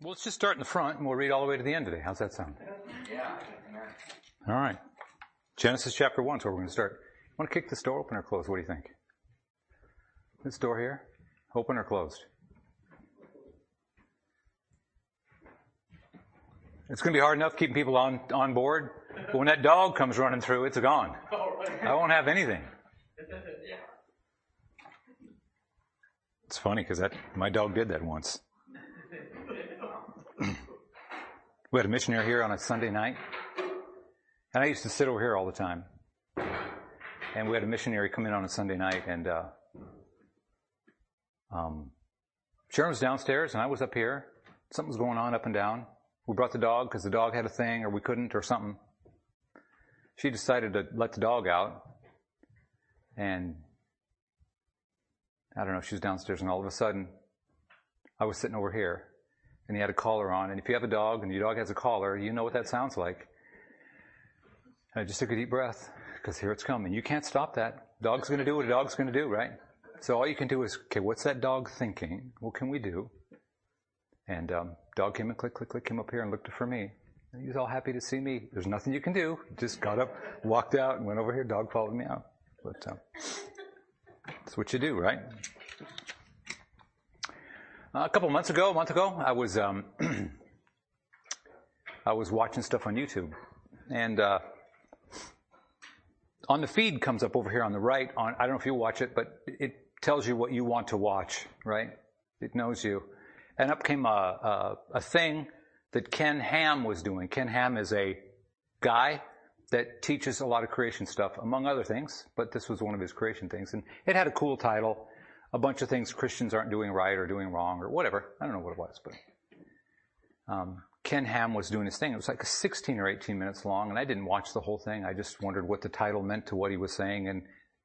Well, let's just start in the front and we'll read all the way to the end today. How's that sound? Yeah. All right. Genesis chapter 1 is where we're going to start. You Want to kick this door open or closed? What do you think? This door here? Open or closed? It's going to be hard enough keeping people on, on board, but when that dog comes running through, it's gone. I won't have anything. It's funny because that my dog did that once. We had a missionary here on a Sunday night, and I used to sit over here all the time. And we had a missionary come in on a Sunday night, and uh, um, Sharon was downstairs, and I was up here. Something was going on up and down. We brought the dog because the dog had a thing, or we couldn't, or something. She decided to let the dog out, and I don't know, she was downstairs, and all of a sudden, I was sitting over here, and he had a collar on. And if you have a dog and your dog has a collar, you know what that sounds like. And I just took a deep breath because here it's coming. You can't stop that. Dog's going to do what a dog's going to do, right? So all you can do is, okay, what's that dog thinking? What can we do? And um, dog came and click, click, click, came up here and looked for me. And he was all happy to see me. There's nothing you can do. Just got up, walked out, and went over here. Dog followed me out. But um, that's what you do, right? A couple months ago, a month ago, I was um, I was watching stuff on YouTube, and uh, on the feed comes up over here on the right. On I don't know if you watch it, but it tells you what you want to watch, right? It knows you. And up came a, a, a thing that Ken Ham was doing. Ken Ham is a guy that teaches a lot of creation stuff, among other things, but this was one of his creation things. And it had a cool title, a bunch of things Christians aren't doing right or doing wrong or whatever. I don't know what it was, but um, Ken Ham was doing his thing. It was like 16 or 18 minutes long, and I didn't watch the whole thing. I just wondered what the title meant to what he was saying, and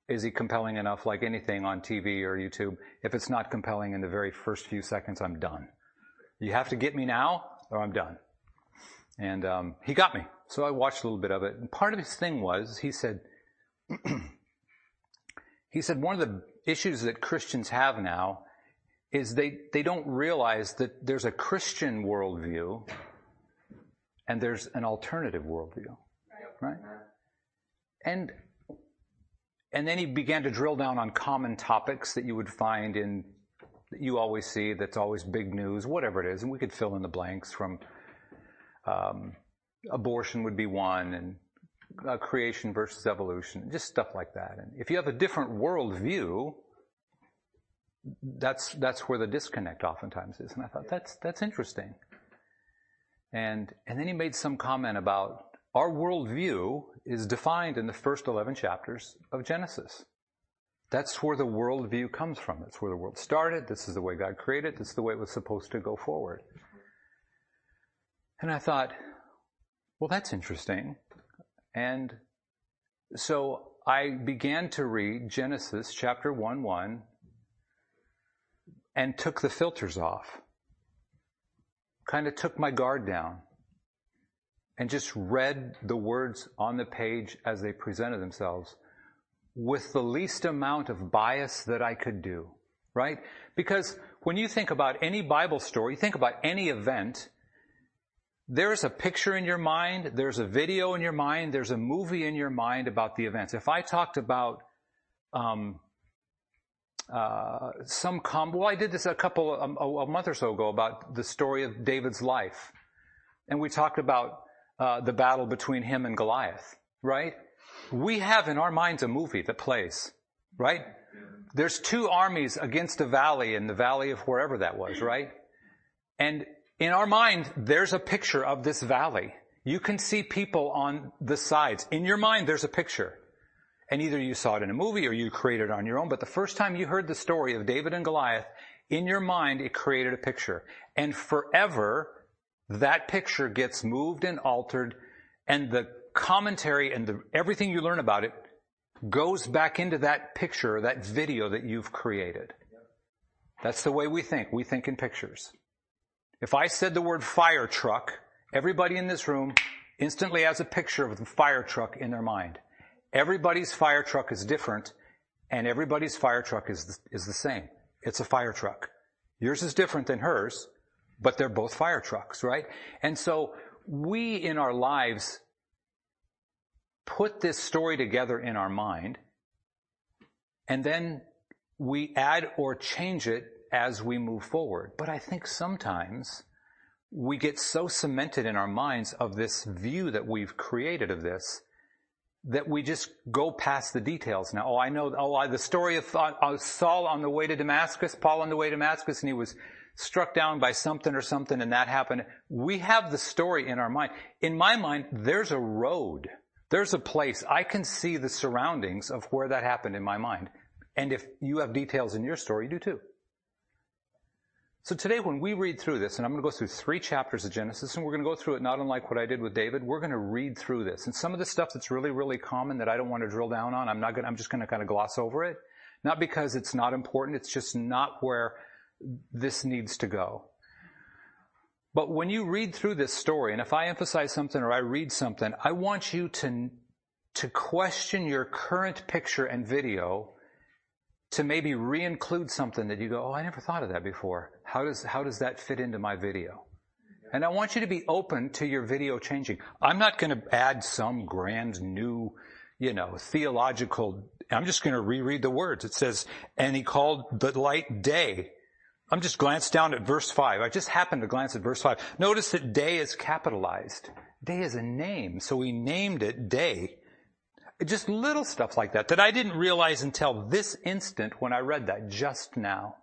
is he compelling enough like anything on TV or YouTube? If it's not compelling in the very first few seconds, I'm done. You have to get me now, or I'm done. And um, he got me. So I watched a little bit of it. And part of his thing was, he said, he said, one of the issues that Christians have now is they, they don't realize that there's a Christian worldview and there's an alternative worldview. Right? And, and then he began to drill down on common topics that you would find in, that you always see, that's always big news, whatever it is. And we could fill in the blanks from, um, abortion would be one, and uh, creation versus evolution, just stuff like that. And if you have a different worldview, that's that's where the disconnect oftentimes is. And I thought that's that's interesting. And and then he made some comment about our worldview is defined in the first eleven chapters of Genesis. That's where the worldview comes from. That's where the world started. This is the way God created. This is the way it was supposed to go forward. And I thought, well, that's interesting. And so I began to read Genesis chapter 1 1 and took the filters off. Kind of took my guard down and just read the words on the page as they presented themselves with the least amount of bias that I could do, right? Because when you think about any Bible story, think about any event, there's a picture in your mind, there's a video in your mind, there's a movie in your mind about the events. If I talked about um, uh, some com, well, I did this a couple um, a, a, month or so ago about the story of David's life, and we talked about uh, the battle between him and Goliath. Right? We have in our minds a movie that plays. Right? There's two armies against a valley in the valley of wherever that was. Right? And in our mind, there's a picture of this valley. You can see people on the sides. In your mind, there's a picture. And either you saw it in a movie or you created it on your own, but the first time you heard the story of David and Goliath, in your mind, it created a picture. And forever, that picture gets moved and altered, and the commentary and the, everything you learn about it goes back into that picture, that video that you've created. That's the way we think. We think in pictures. If I said the word fire truck, everybody in this room instantly has a picture of the fire truck in their mind. Everybody's fire truck is different, and everybody's fire truck is the, is the same. It's a fire truck. Yours is different than hers, but they're both fire trucks, right? And so we in our lives put this story together in our mind and then we add or change it as we move forward. But I think sometimes we get so cemented in our minds of this view that we've created of this that we just go past the details now. Oh, I know, oh, I, the story of uh, Saul on the way to Damascus, Paul on the way to Damascus, and he was struck down by something or something and that happened. We have the story in our mind. In my mind, there's a road. There's a place. I can see the surroundings of where that happened in my mind. And if you have details in your story, you do too. So today when we read through this, and I'm going to go through three chapters of Genesis, and we're going to go through it not unlike what I did with David, we're going to read through this. And some of the stuff that's really, really common that I don't want to drill down on, I'm not going I'm just going to kind of gloss over it. Not because it's not important, it's just not where this needs to go. But when you read through this story, and if I emphasize something or I read something, I want you to, to question your current picture and video to maybe re-include something that you go, oh, I never thought of that before. How does, how does that fit into my video? And I want you to be open to your video changing. I'm not going to add some grand new, you know, theological, I'm just going to reread the words. It says, and he called the light day. I'm just glanced down at verse five. I just happened to glance at verse five. Notice that day is capitalized. Day is a name, so he named it day. Just little stuff like that that I didn't realize until this instant when I read that just now.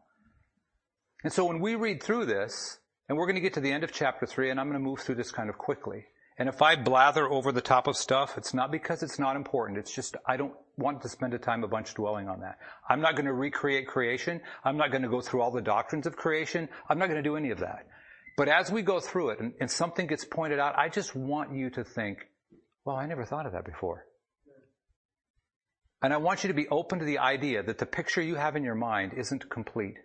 And so when we read through this, and we're going to get to the end of chapter three, and I'm going to move through this kind of quickly. And if I blather over the top of stuff, it's not because it's not important. It's just I don't want to spend a time a bunch dwelling on that. I'm not going to recreate creation. I'm not going to go through all the doctrines of creation. I'm not going to do any of that. But as we go through it and, and something gets pointed out, I just want you to think, well, I never thought of that before. And I want you to be open to the idea that the picture you have in your mind isn't complete.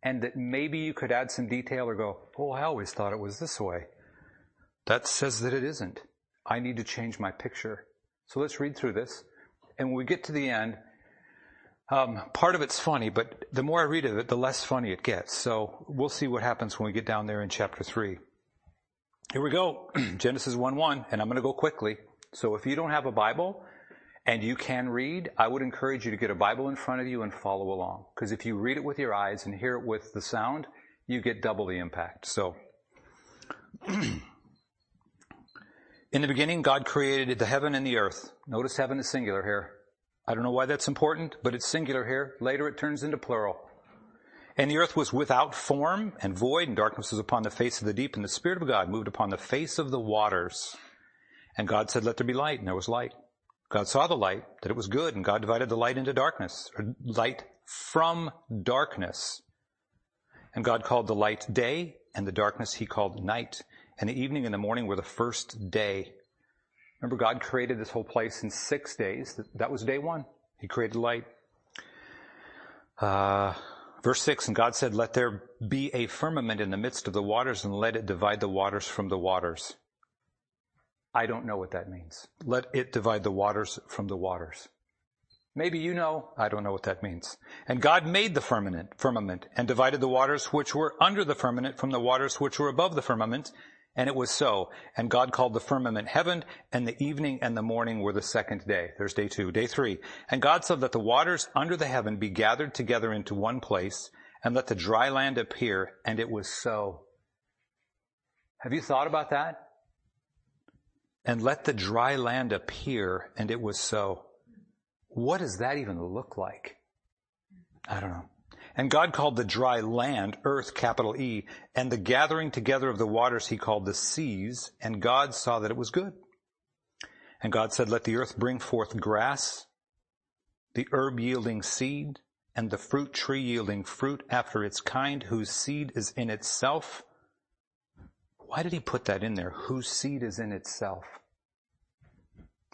And that maybe you could add some detail or go, oh, I always thought it was this way. That says that it isn't. I need to change my picture. So let's read through this. And when we get to the end, um, part of it's funny, but the more I read of it, the less funny it gets. So we'll see what happens when we get down there in chapter 3. Here we go. Genesis 1 1, and I'm going to go quickly. So if you don't have a Bible, and you can read, I would encourage you to get a Bible in front of you and follow along. Because if you read it with your eyes and hear it with the sound, you get double the impact. So, in the beginning, God created the heaven and the earth. Notice heaven is singular here. I don't know why that's important, but it's singular here. Later it turns into plural. And the earth was without form and void, and darkness was upon the face of the deep, and the Spirit of God moved upon the face of the waters. And God said, Let there be light, and there was light. God saw the light, that it was good, and God divided the light into darkness, or light from darkness. And God called the light day, and the darkness he called night. And the evening and the morning were the first day. Remember, God created this whole place in six days. That was day one. He created light. Uh, verse 6 And God said, Let there be a firmament in the midst of the waters, and let it divide the waters from the waters. I don't know what that means. Let it divide the waters from the waters. Maybe you know. I don't know what that means. And God made the firmament, firmament and divided the waters which were under the firmament from the waters which were above the firmament. And it was so. And God called the firmament heaven and the evening and the morning were the second day. There's day two. Day three. And God said that the waters under the heaven be gathered together into one place and let the dry land appear. And it was so. Have you thought about that? And let the dry land appear, and it was so. What does that even look like? I don't know. And God called the dry land earth, capital E, and the gathering together of the waters he called the seas, and God saw that it was good. And God said, let the earth bring forth grass, the herb yielding seed, and the fruit tree yielding fruit after its kind, whose seed is in itself why did he put that in there? Whose seed is in itself?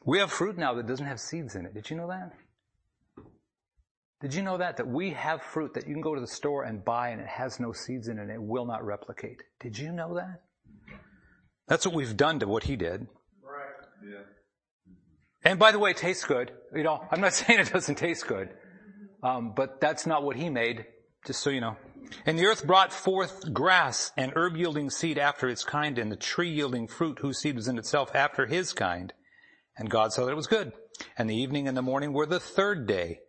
We have fruit now that doesn't have seeds in it. Did you know that? Did you know that? That we have fruit that you can go to the store and buy and it has no seeds in it and it will not replicate. Did you know that? That's what we've done to what he did. Right. Yeah. And by the way, it tastes good. You know, I'm not saying it doesn't taste good. Um, but that's not what he made. Just so you know. And the earth brought forth grass and herb yielding seed after its kind and the tree yielding fruit whose seed was in itself after his kind. And God saw that it was good. And the evening and the morning were the third day.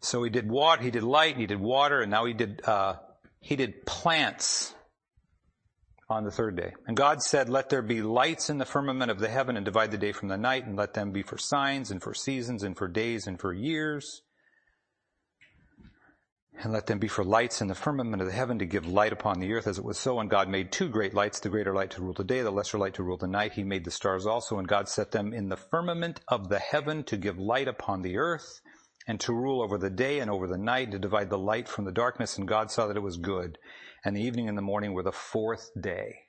So he did water, he did light, he did water, and now he did, uh, he did plants on the third day. And God said, let there be lights in the firmament of the heaven and divide the day from the night and let them be for signs and for seasons and for days and for years and let them be for lights in the firmament of the heaven to give light upon the earth as it was so. And God made two great lights, the greater light to rule the day, the lesser light to rule the night. He made the stars also, and God set them in the firmament of the heaven to give light upon the earth and to rule over the day and over the night, and to divide the light from the darkness. And God saw that it was good. And the evening and the morning were the fourth day.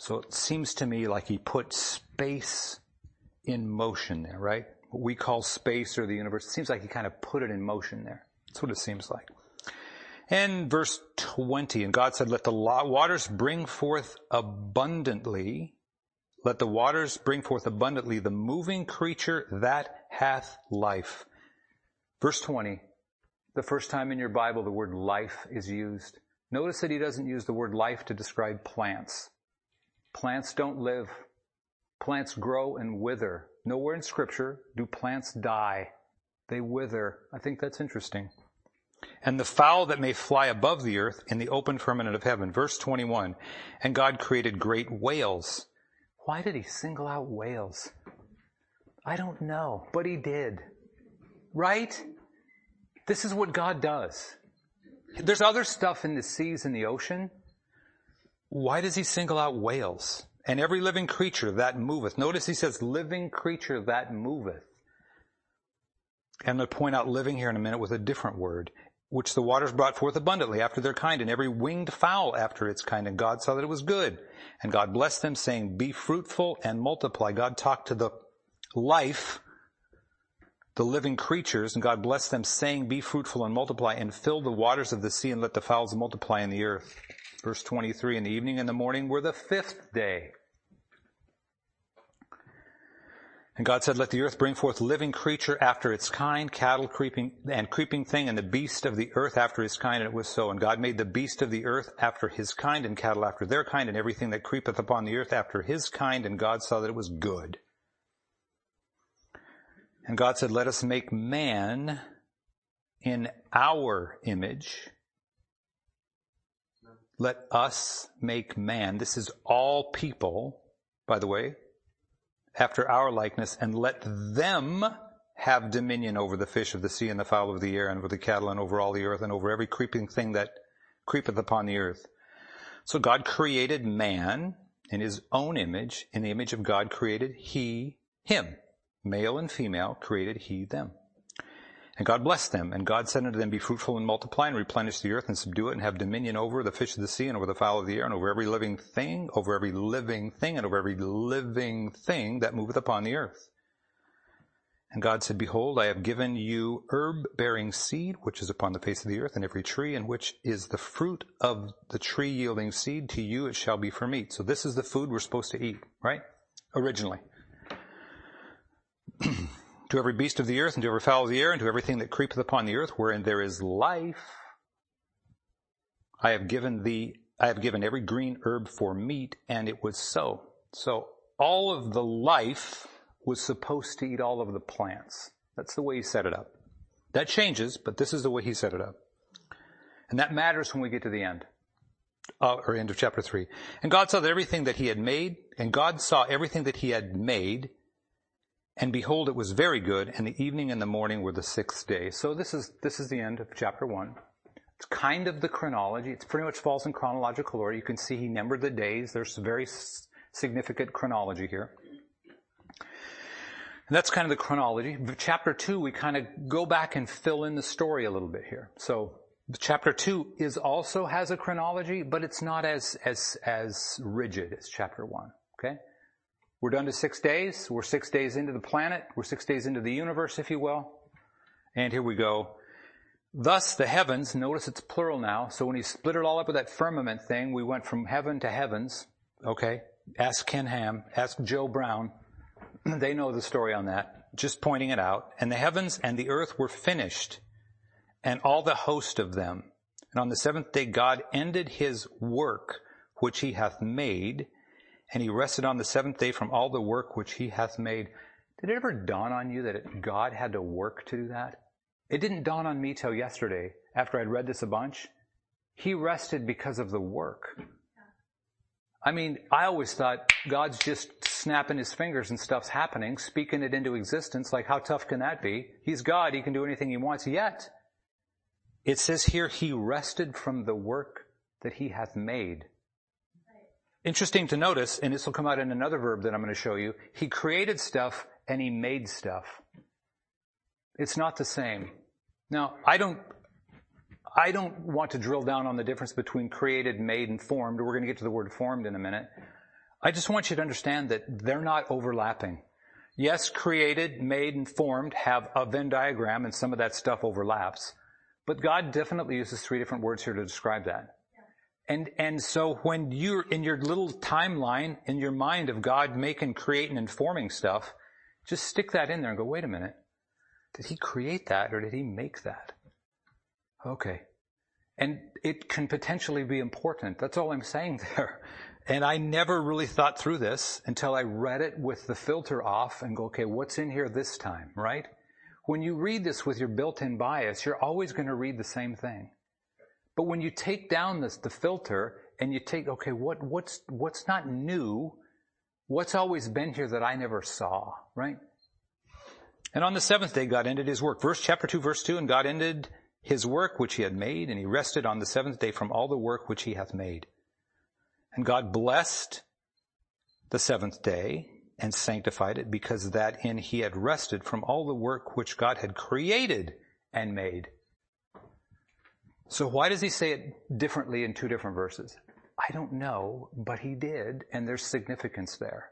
So it seems to me like he put space in motion there, right? What we call space or the universe. It seems like he kind of put it in motion there. That's what it seems like. And verse 20, and God said, let the waters bring forth abundantly, let the waters bring forth abundantly the moving creature that hath life. Verse 20, the first time in your Bible the word life is used. Notice that he doesn't use the word life to describe plants. Plants don't live. Plants grow and wither. Nowhere in scripture do plants die. They wither. I think that's interesting and the fowl that may fly above the earth in the open firmament of heaven. Verse 21. And God created great whales. Why did he single out whales? I don't know, but he did. Right? This is what God does. There's other stuff in the seas and the ocean. Why does he single out whales? And every living creature that moveth. Notice he says living creature that moveth. And to point out living here in a minute with a different word which the waters brought forth abundantly after their kind, and every winged fowl after its kind. And God saw that it was good. And God blessed them, saying, Be fruitful and multiply. God talked to the life, the living creatures, and God blessed them, saying, Be fruitful and multiply, and fill the waters of the sea, and let the fowls multiply in the earth. Verse 23, In the evening and the morning were the fifth day. And God said, let the earth bring forth living creature after its kind, cattle creeping and creeping thing, and the beast of the earth after his kind, and it was so. And God made the beast of the earth after his kind, and cattle after their kind, and everything that creepeth upon the earth after his kind, and God saw that it was good. And God said, let us make man in our image. Let us make man. This is all people, by the way, after our likeness, and let them have dominion over the fish of the sea and the fowl of the air and over the cattle and over all the earth and over every creeping thing that creepeth upon the earth. So God created man in his own image. In the image of God created he him. Male and female created he them. And God blessed them, and God said unto them, Be fruitful and multiply, and replenish the earth, and subdue it, and have dominion over the fish of the sea, and over the fowl of the air, and over every living thing, over every living thing, and over every living thing that moveth upon the earth. And God said, Behold, I have given you herb bearing seed, which is upon the face of the earth, and every tree in which is the fruit of the tree yielding seed, to you it shall be for meat. So this is the food we're supposed to eat, right? Originally. to every beast of the earth, and to every fowl of the air, and to everything that creepeth upon the earth, wherein there is life, I have given thee, I have given every green herb for meat, and it was so. So all of the life was supposed to eat all of the plants. That's the way he set it up. That changes, but this is the way he set it up. And that matters when we get to the end. Uh, or end of chapter 3. And God saw that everything that he had made, and God saw everything that he had made, and behold, it was very good, and the evening and the morning were the sixth day. So this is, this is the end of chapter one. It's kind of the chronology. It pretty much falls in chronological order. You can see he numbered the days. There's very significant chronology here. And that's kind of the chronology. Chapter two, we kind of go back and fill in the story a little bit here. So chapter two is also has a chronology, but it's not as, as, as rigid as chapter one. Okay? We're done to six days. We're six days into the planet. We're six days into the universe, if you will. And here we go. Thus the heavens, notice it's plural now. So when he split it all up with that firmament thing, we went from heaven to heavens. Okay. Ask Ken Ham. Ask Joe Brown. they know the story on that. Just pointing it out. And the heavens and the earth were finished. and all the host of them. And on the seventh day God ended his work which he hath made, and he rested on the seventh day from all the work which he hath made. Did it ever dawn on you that God had to work to do that? It didn't dawn on me till yesterday after I'd read this a bunch. He rested because of the work. I mean, I always thought God's just snapping his fingers and stuff's happening, speaking it into existence. Like, how tough can that be? He's God. He can do anything he wants. Yet, it says here, he rested from the work that he hath made. Interesting to notice, and this will come out in another verb that I'm going to show you. He created stuff and he made stuff. It's not the same. Now, I don't, I don't want to drill down on the difference between created, made, and formed. We're going to get to the word formed in a minute. I just want you to understand that they're not overlapping. Yes, created, made, and formed have a Venn diagram and some of that stuff overlaps. But God definitely uses three different words here to describe that. And, and so when you're in your little timeline in your mind of God making, creating, and forming stuff, just stick that in there and go, wait a minute. Did he create that or did he make that? Okay. And it can potentially be important. That's all I'm saying there. And I never really thought through this until I read it with the filter off and go, okay, what's in here this time, right? When you read this with your built-in bias, you're always going to read the same thing. But when you take down this, the filter and you take, okay, what, what's, what's not new? What's always been here that I never saw, right? And on the seventh day, God ended his work. Verse chapter 2, verse 2, and God ended his work which he had made, and he rested on the seventh day from all the work which he hath made. And God blessed the seventh day and sanctified it because that in he had rested from all the work which God had created and made. So why does he say it differently in two different verses? I don't know, but he did, and there's significance there.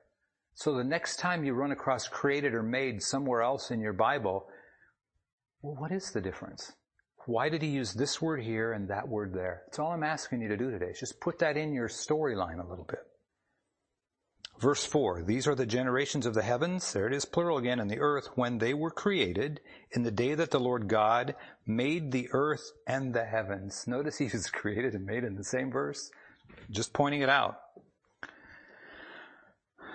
So the next time you run across created or made somewhere else in your Bible, well, what is the difference? Why did he use this word here and that word there? That's all I'm asking you to do today. Is just put that in your storyline a little bit. Verse 4, these are the generations of the heavens, there it is plural again, and the earth when they were created in the day that the Lord God made the earth and the heavens. Notice he was created and made in the same verse. Just pointing it out.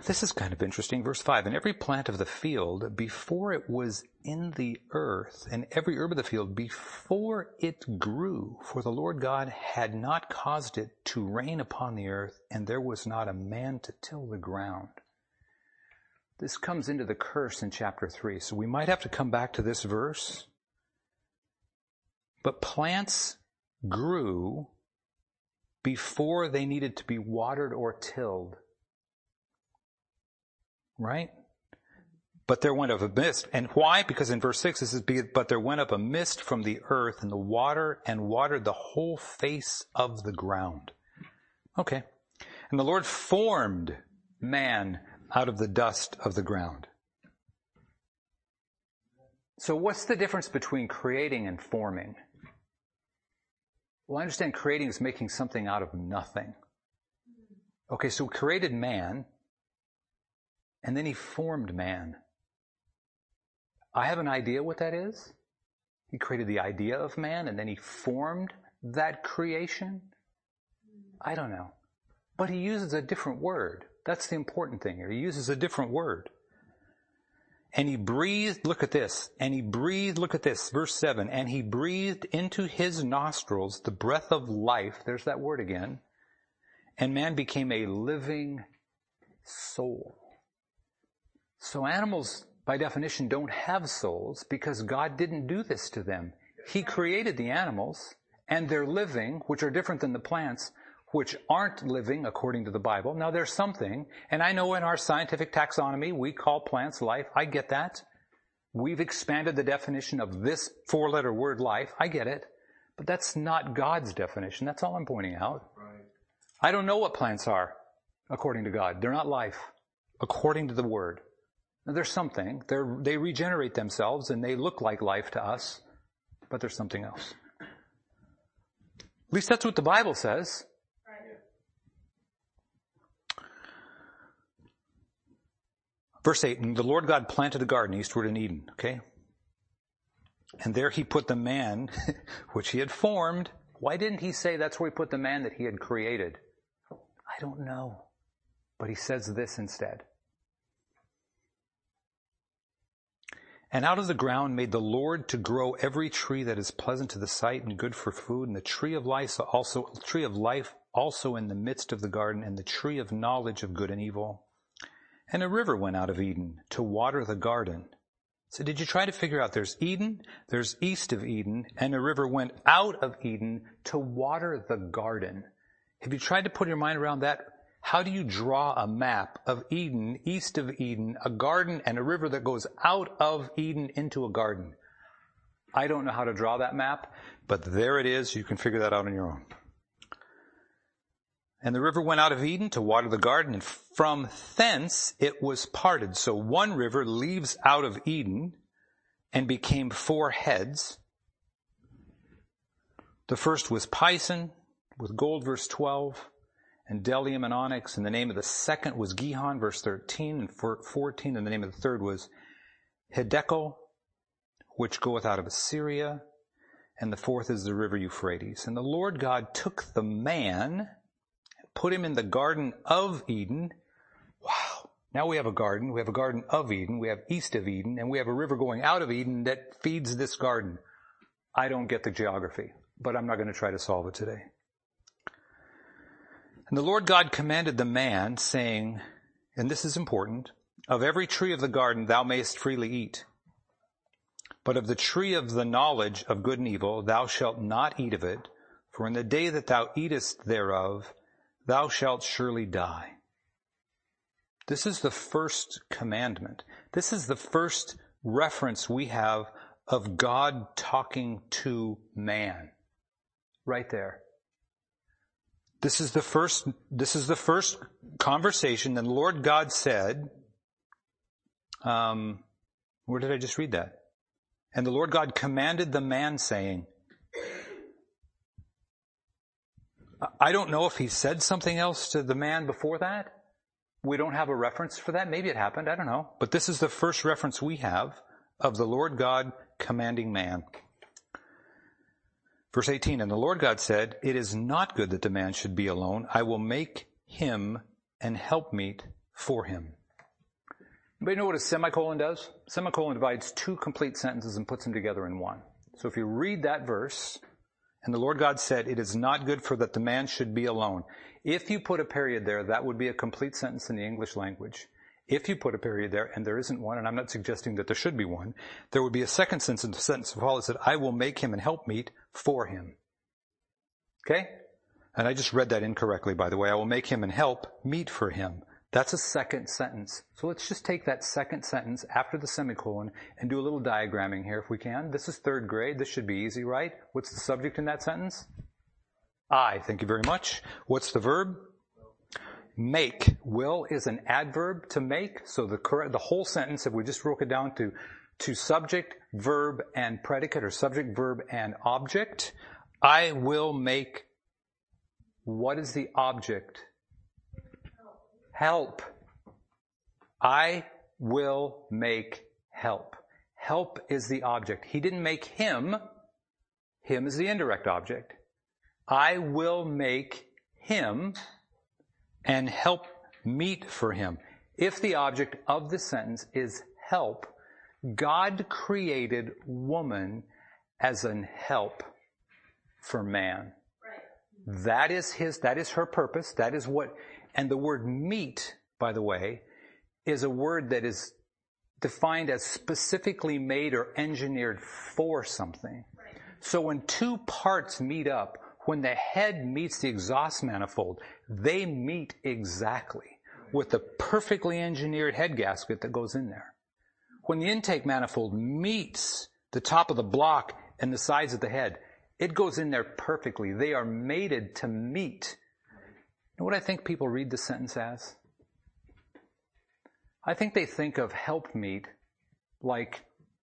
This is kind of interesting. Verse 5 And every plant of the field before it was in the earth, and every herb of the field before it grew, for the Lord God had not caused it to rain upon the earth, and there was not a man to till the ground. This comes into the curse in chapter 3, so we might have to come back to this verse. But plants grew before they needed to be watered or tilled right? But there went up a mist. And why? Because in verse 6 it says, But there went up a mist from the earth and the water and watered the whole face of the ground. Okay. And the Lord formed man out of the dust of the ground. So what's the difference between creating and forming? Well, I understand creating is making something out of nothing. Okay, so created man, and then he formed man. I have an idea what that is. He created the idea of man and then he formed that creation. I don't know. But he uses a different word. That's the important thing here. He uses a different word. And he breathed, look at this, and he breathed, look at this, verse 7, and he breathed into his nostrils the breath of life, there's that word again, and man became a living soul. So animals, by definition, don't have souls because God didn't do this to them. He created the animals and they're living, which are different than the plants, which aren't living according to the Bible. Now there's something, and I know in our scientific taxonomy we call plants life. I get that. We've expanded the definition of this four letter word life. I get it. But that's not God's definition. That's all I'm pointing out. Right. I don't know what plants are according to God. They're not life according to the word. Now, there's something. They're, they regenerate themselves and they look like life to us, but there's something else. At least that's what the Bible says. Verse 8, and the Lord God planted a garden eastward in Eden, okay? And there he put the man which he had formed. Why didn't he say that's where he put the man that he had created? I don't know. But he says this instead. And out of the ground made the Lord to grow every tree that is pleasant to the sight and good for food, and the tree of life also, tree of life also in the midst of the garden, and the tree of knowledge of good and evil. And a river went out of Eden to water the garden. So did you try to figure out there's Eden, there's east of Eden, and a river went out of Eden to water the garden. Have you tried to put your mind around that? How do you draw a map of Eden, east of Eden, a garden and a river that goes out of Eden into a garden? I don't know how to draw that map, but there it is. You can figure that out on your own. And the river went out of Eden to water the garden, and from thence it was parted. So one river leaves out of Eden and became four heads. The first was Pison with gold, verse 12 and bdellium and onyx. And the name of the second was Gihon, verse 13 and 14. And the name of the third was Hiddekel, which goeth out of Assyria. And the fourth is the river Euphrates. And the Lord God took the man, put him in the garden of Eden. Wow. Now we have a garden. We have a garden of Eden. We have east of Eden. And we have a river going out of Eden that feeds this garden. I don't get the geography, but I'm not going to try to solve it today. And the Lord God commanded the man, saying, and this is important, of every tree of the garden thou mayest freely eat. But of the tree of the knowledge of good and evil thou shalt not eat of it, for in the day that thou eatest thereof, thou shalt surely die. This is the first commandment. This is the first reference we have of God talking to man. Right there. This is the first, this is the first conversation and the Lord God said, um, where did I just read that? And the Lord God commanded the man saying, I don't know if he said something else to the man before that. We don't have a reference for that. Maybe it happened. I don't know. But this is the first reference we have of the Lord God commanding man. Verse 18, and the Lord God said, It is not good that the man should be alone. I will make him an helpmeet for him. Anybody know what a semicolon does? Semicolon divides two complete sentences and puts them together in one. So if you read that verse, and the Lord God said, It is not good for that the man should be alone. If you put a period there, that would be a complete sentence in the English language. If you put a period there, and there isn't one, and I'm not suggesting that there should be one, there would be a second sentence in the sentence of Paul that said, I will make him an helpmeet for him. Okay? And I just read that incorrectly, by the way. I will make him an help meet for him. That's a second sentence. So let's just take that second sentence after the semicolon and do a little diagramming here if we can. This is third grade. This should be easy, right? What's the subject in that sentence? I. Thank you very much. What's the verb? Make. Will is an adverb to make. So the the whole sentence, if we just broke it down to, to subject, verb, and predicate, or subject, verb, and object, I will make, what is the object? Help. I will make help. Help is the object. He didn't make him. Him is the indirect object. I will make him and help meet for him. If the object of the sentence is help, God created woman as an help for man. Right. That is his, that is her purpose. That is what, and the word meet, by the way, is a word that is defined as specifically made or engineered for something. Right. So when two parts meet up, when the head meets the exhaust manifold, they meet exactly with the perfectly engineered head gasket that goes in there. When the intake manifold meets the top of the block and the sides of the head, it goes in there perfectly. They are mated to meet. You know what I think people read the sentence as? I think they think of help meet like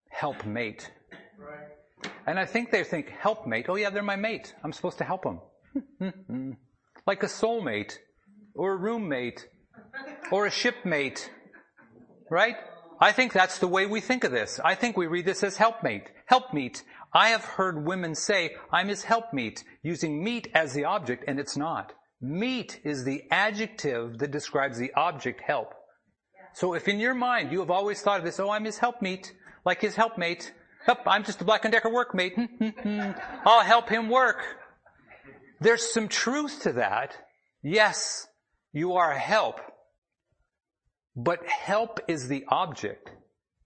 help mate. Right. And I think they think helpmate. Oh yeah, they're my mate. I'm supposed to help them. like a soulmate or a roommate or a shipmate. Right? I think that's the way we think of this. I think we read this as helpmate, helpmeet. I have heard women say, I'm his helpmeet, using meet as the object, and it's not. Meet is the adjective that describes the object help. So if in your mind you have always thought of this, oh, I'm his helpmeet, like his helpmate, Help, I'm just a Black and Decker workmate. Hmm, hmm, hmm. I'll help him work. There's some truth to that. Yes, you are a help. But help is the object.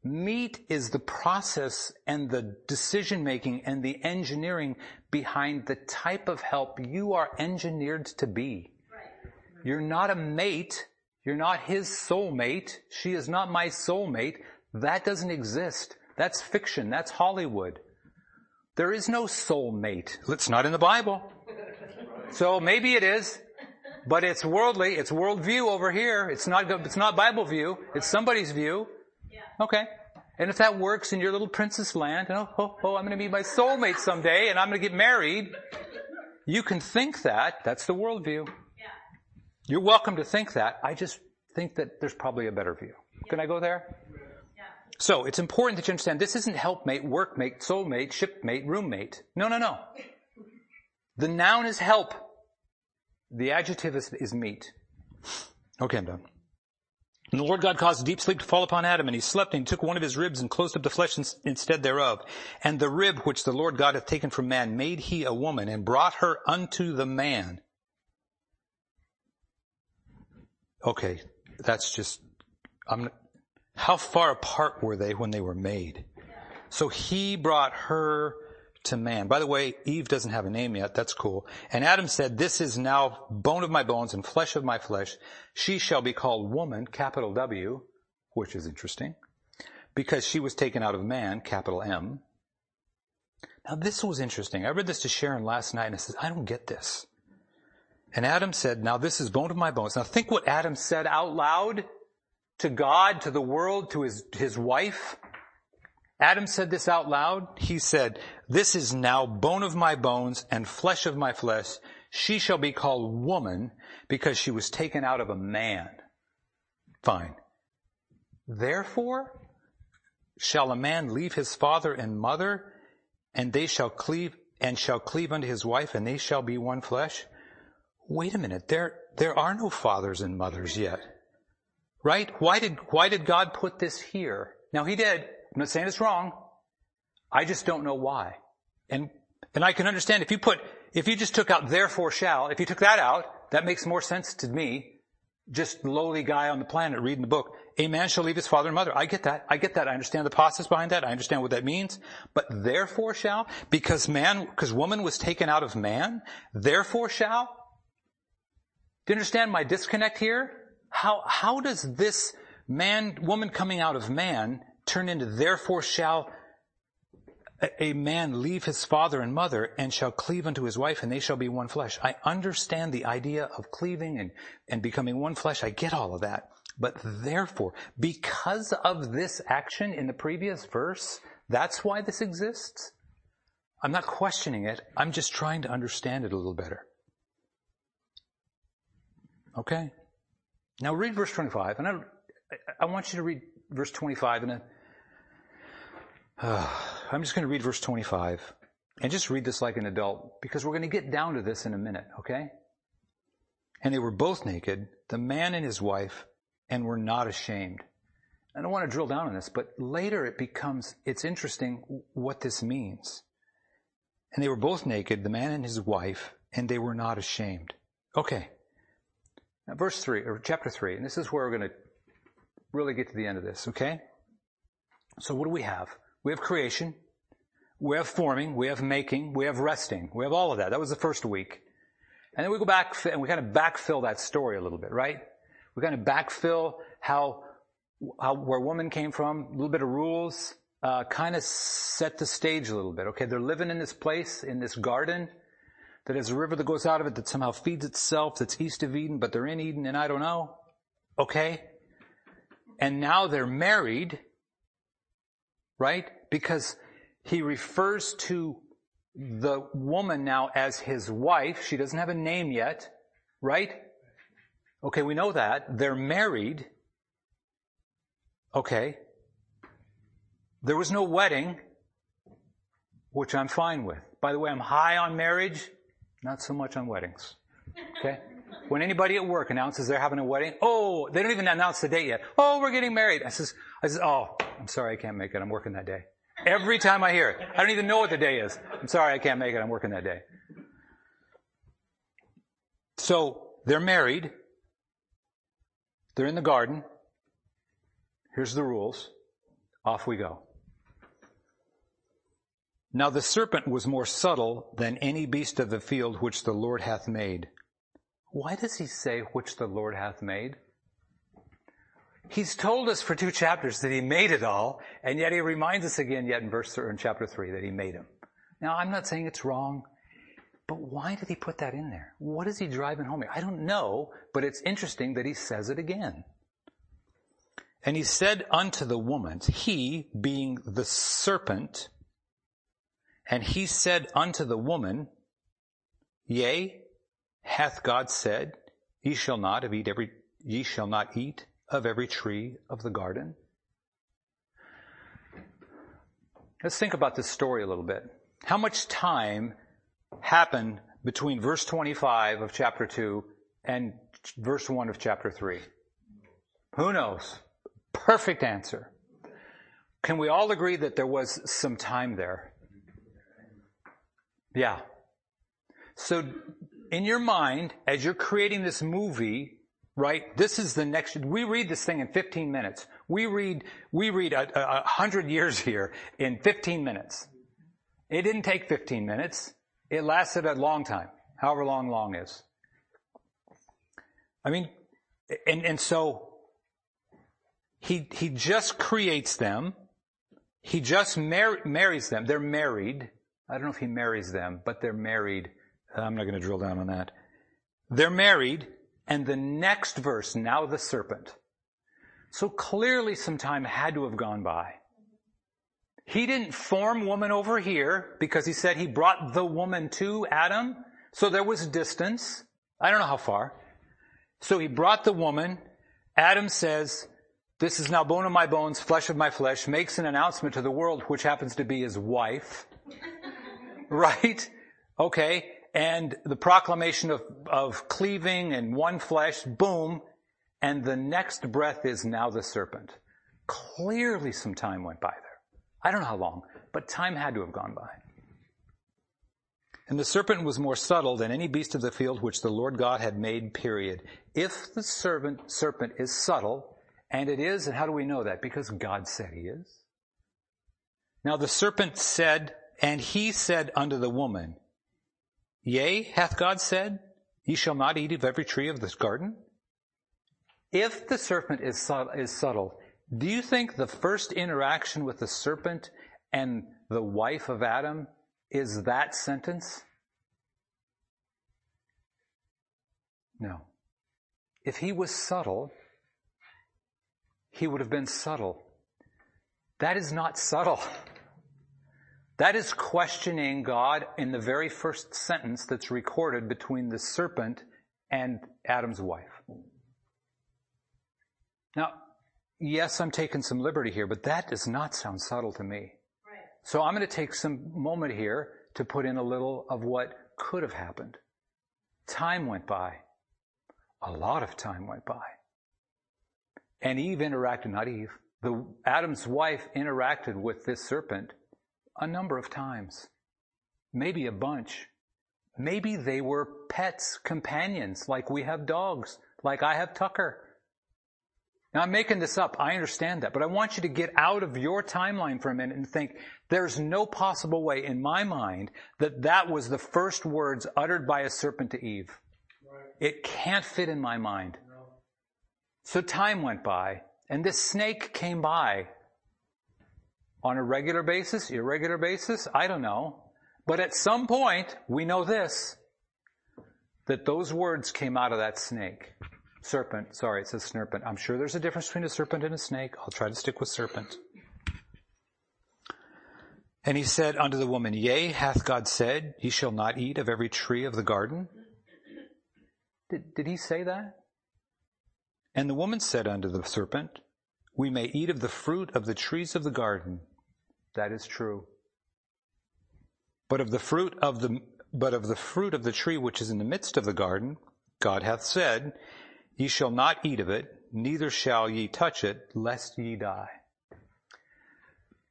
Meet is the process and the decision making and the engineering behind the type of help you are engineered to be. You're not a mate. You're not his soulmate. She is not my soulmate. That doesn't exist. That's fiction. That's Hollywood. There is no soulmate. It's not in the Bible. So maybe it is, but it's worldly. It's worldview over here. It's not, it's not Bible view. It's somebody's view. Okay. And if that works in your little princess land, oh, oh, oh I'm going to meet my soulmate someday and I'm going to get married. You can think that. That's the worldview. You're welcome to think that. I just think that there's probably a better view. Can I go there? So it's important that you understand this isn't helpmate, workmate, soulmate, shipmate, roommate. No, no, no. The noun is help. The adjective is, is meet. Okay, I'm done. And the Lord God caused a deep sleep to fall upon Adam, and he slept, and he took one of his ribs and closed up the flesh instead thereof. And the rib which the Lord God hath taken from man made he a woman, and brought her unto the man. Okay, that's just, I'm, how far apart were they when they were made? So he brought her to man. By the way, Eve doesn't have a name yet. That's cool. And Adam said, this is now bone of my bones and flesh of my flesh. She shall be called woman, capital W, which is interesting, because she was taken out of man, capital M. Now this was interesting. I read this to Sharon last night and I said, I don't get this. And Adam said, now this is bone of my bones. Now think what Adam said out loud to God, to the world, to his, his wife. Adam said this out loud. He said, this is now bone of my bones and flesh of my flesh. She shall be called woman because she was taken out of a man. Fine. Therefore, shall a man leave his father and mother and they shall cleave and shall cleave unto his wife and they shall be one flesh? Wait a minute. There, there are no fathers and mothers yet. Right? Why did, why did God put this here? Now he did. I'm not saying it's wrong. I just don't know why. And, and I can understand if you put, if you just took out therefore shall, if you took that out, that makes more sense to me. Just lowly guy on the planet reading the book. A man shall leave his father and mother. I get that. I get that. I understand the process behind that. I understand what that means. But therefore shall, because man, because woman was taken out of man, therefore shall. Do you understand my disconnect here? How, how does this man, woman coming out of man turn into therefore shall a man leave his father and mother and shall cleave unto his wife and they shall be one flesh. I understand the idea of cleaving and, and becoming one flesh. I get all of that. But therefore, because of this action in the previous verse, that's why this exists? I'm not questioning it. I'm just trying to understand it a little better. Okay? Now read verse 25, and I, I want you to read verse 25 and uh, I'm just going to read verse 25 and just read this like an adult because we're going to get down to this in a minute, okay? And they were both naked, the man and his wife, and were not ashamed. I don't want to drill down on this, but later it becomes, it's interesting what this means. And they were both naked, the man and his wife, and they were not ashamed. Okay. Now, verse 3, or chapter 3, and this is where we're going to really get to the end of this, okay? So what do we have? We have creation, we have forming, we have making, we have resting, we have all of that. That was the first week. And then we go back and we kind of backfill that story a little bit, right? We kind of backfill how, how where woman came from, a little bit of rules, uh, kind of set the stage a little bit. Okay, they're living in this place, in this garden that has a river that goes out of it that somehow feeds itself that's east of Eden, but they're in Eden and I don't know. Okay? And now they're married, right? Because he refers to the woman now as his wife. She doesn't have a name yet, right? Okay, we know that. They're married. Okay. There was no wedding, which I'm fine with. By the way, I'm high on marriage, not so much on weddings. Okay? When anybody at work announces they're having a wedding, oh, they don't even announce the date yet. Oh, we're getting married. I says, I says, oh, I'm sorry, I can't make it. I'm working that day. Every time I hear it, I don't even know what the day is. I'm sorry, I can't make it. I'm working that day. So they're married. They're in the garden. Here's the rules. Off we go. Now the serpent was more subtle than any beast of the field which the Lord hath made. Why does he say which the Lord hath made? He's told us for two chapters that he made it all, and yet he reminds us again yet in verse or in chapter three that he made him. Now I'm not saying it's wrong, but why did he put that in there? What is he driving home here? I don't know, but it's interesting that he says it again. And he said unto the woman, he being the serpent, and he said unto the woman, Yea, hath God said, Ye shall not have eat every ye shall not eat of every tree of the garden? Let's think about this story a little bit. How much time happened between verse 25 of chapter 2 and verse 1 of chapter 3? Who knows? Perfect answer. Can we all agree that there was some time there? Yeah. So in your mind, as you're creating this movie, right? This is the next, we read this thing in 15 minutes. We read, we read a, a hundred years here in 15 minutes. It didn't take 15 minutes. It lasted a long time, however long long is. I mean, and, and so he, he just creates them. He just mar- marries them. They're married. I don't know if he marries them, but they're married. I'm not going to drill down on that. They're married, and the next verse, now the serpent. So clearly some time had to have gone by. He didn't form woman over here because he said he brought the woman to Adam. So there was distance. I don't know how far. So he brought the woman. Adam says, this is now bone of my bones, flesh of my flesh, makes an announcement to the world, which happens to be his wife. right? Okay. And the proclamation of, of cleaving and one flesh, boom. And the next breath is now the serpent. Clearly some time went by there. I don't know how long, but time had to have gone by. And the serpent was more subtle than any beast of the field which the Lord God had made, period. If the serpent, serpent is subtle, and it is, and how do we know that? Because God said he is. Now the serpent said, and he said unto the woman, Yea, hath God said, Ye shall not eat of every tree of this garden? If the serpent is subtle, is subtle, do you think the first interaction with the serpent and the wife of Adam is that sentence? No. If he was subtle, he would have been subtle. That is not subtle. That is questioning God in the very first sentence that's recorded between the serpent and Adam's wife. Now, yes, I'm taking some liberty here, but that does not sound subtle to me. Right. So I'm going to take some moment here to put in a little of what could have happened. Time went by. A lot of time went by. And Eve interacted, not Eve, the Adam's wife interacted with this serpent a number of times, maybe a bunch. Maybe they were pets, companions, like we have dogs, like I have Tucker. Now I'm making this up. I understand that, but I want you to get out of your timeline for a minute and think there's no possible way in my mind that that was the first words uttered by a serpent to Eve. Right. It can't fit in my mind. No. So time went by and this snake came by on a regular basis, irregular basis, I don't know. But at some point, we know this, that those words came out of that snake. Serpent, sorry, it says serpent. I'm sure there's a difference between a serpent and a snake. I'll try to stick with serpent. And he said unto the woman, Yea, hath God said, Ye shall not eat of every tree of the garden? Did, did he say that? And the woman said unto the serpent, We may eat of the fruit of the trees of the garden, That is true. But of the fruit of the but of the fruit of the tree which is in the midst of the garden, God hath said, Ye shall not eat of it, neither shall ye touch it, lest ye die.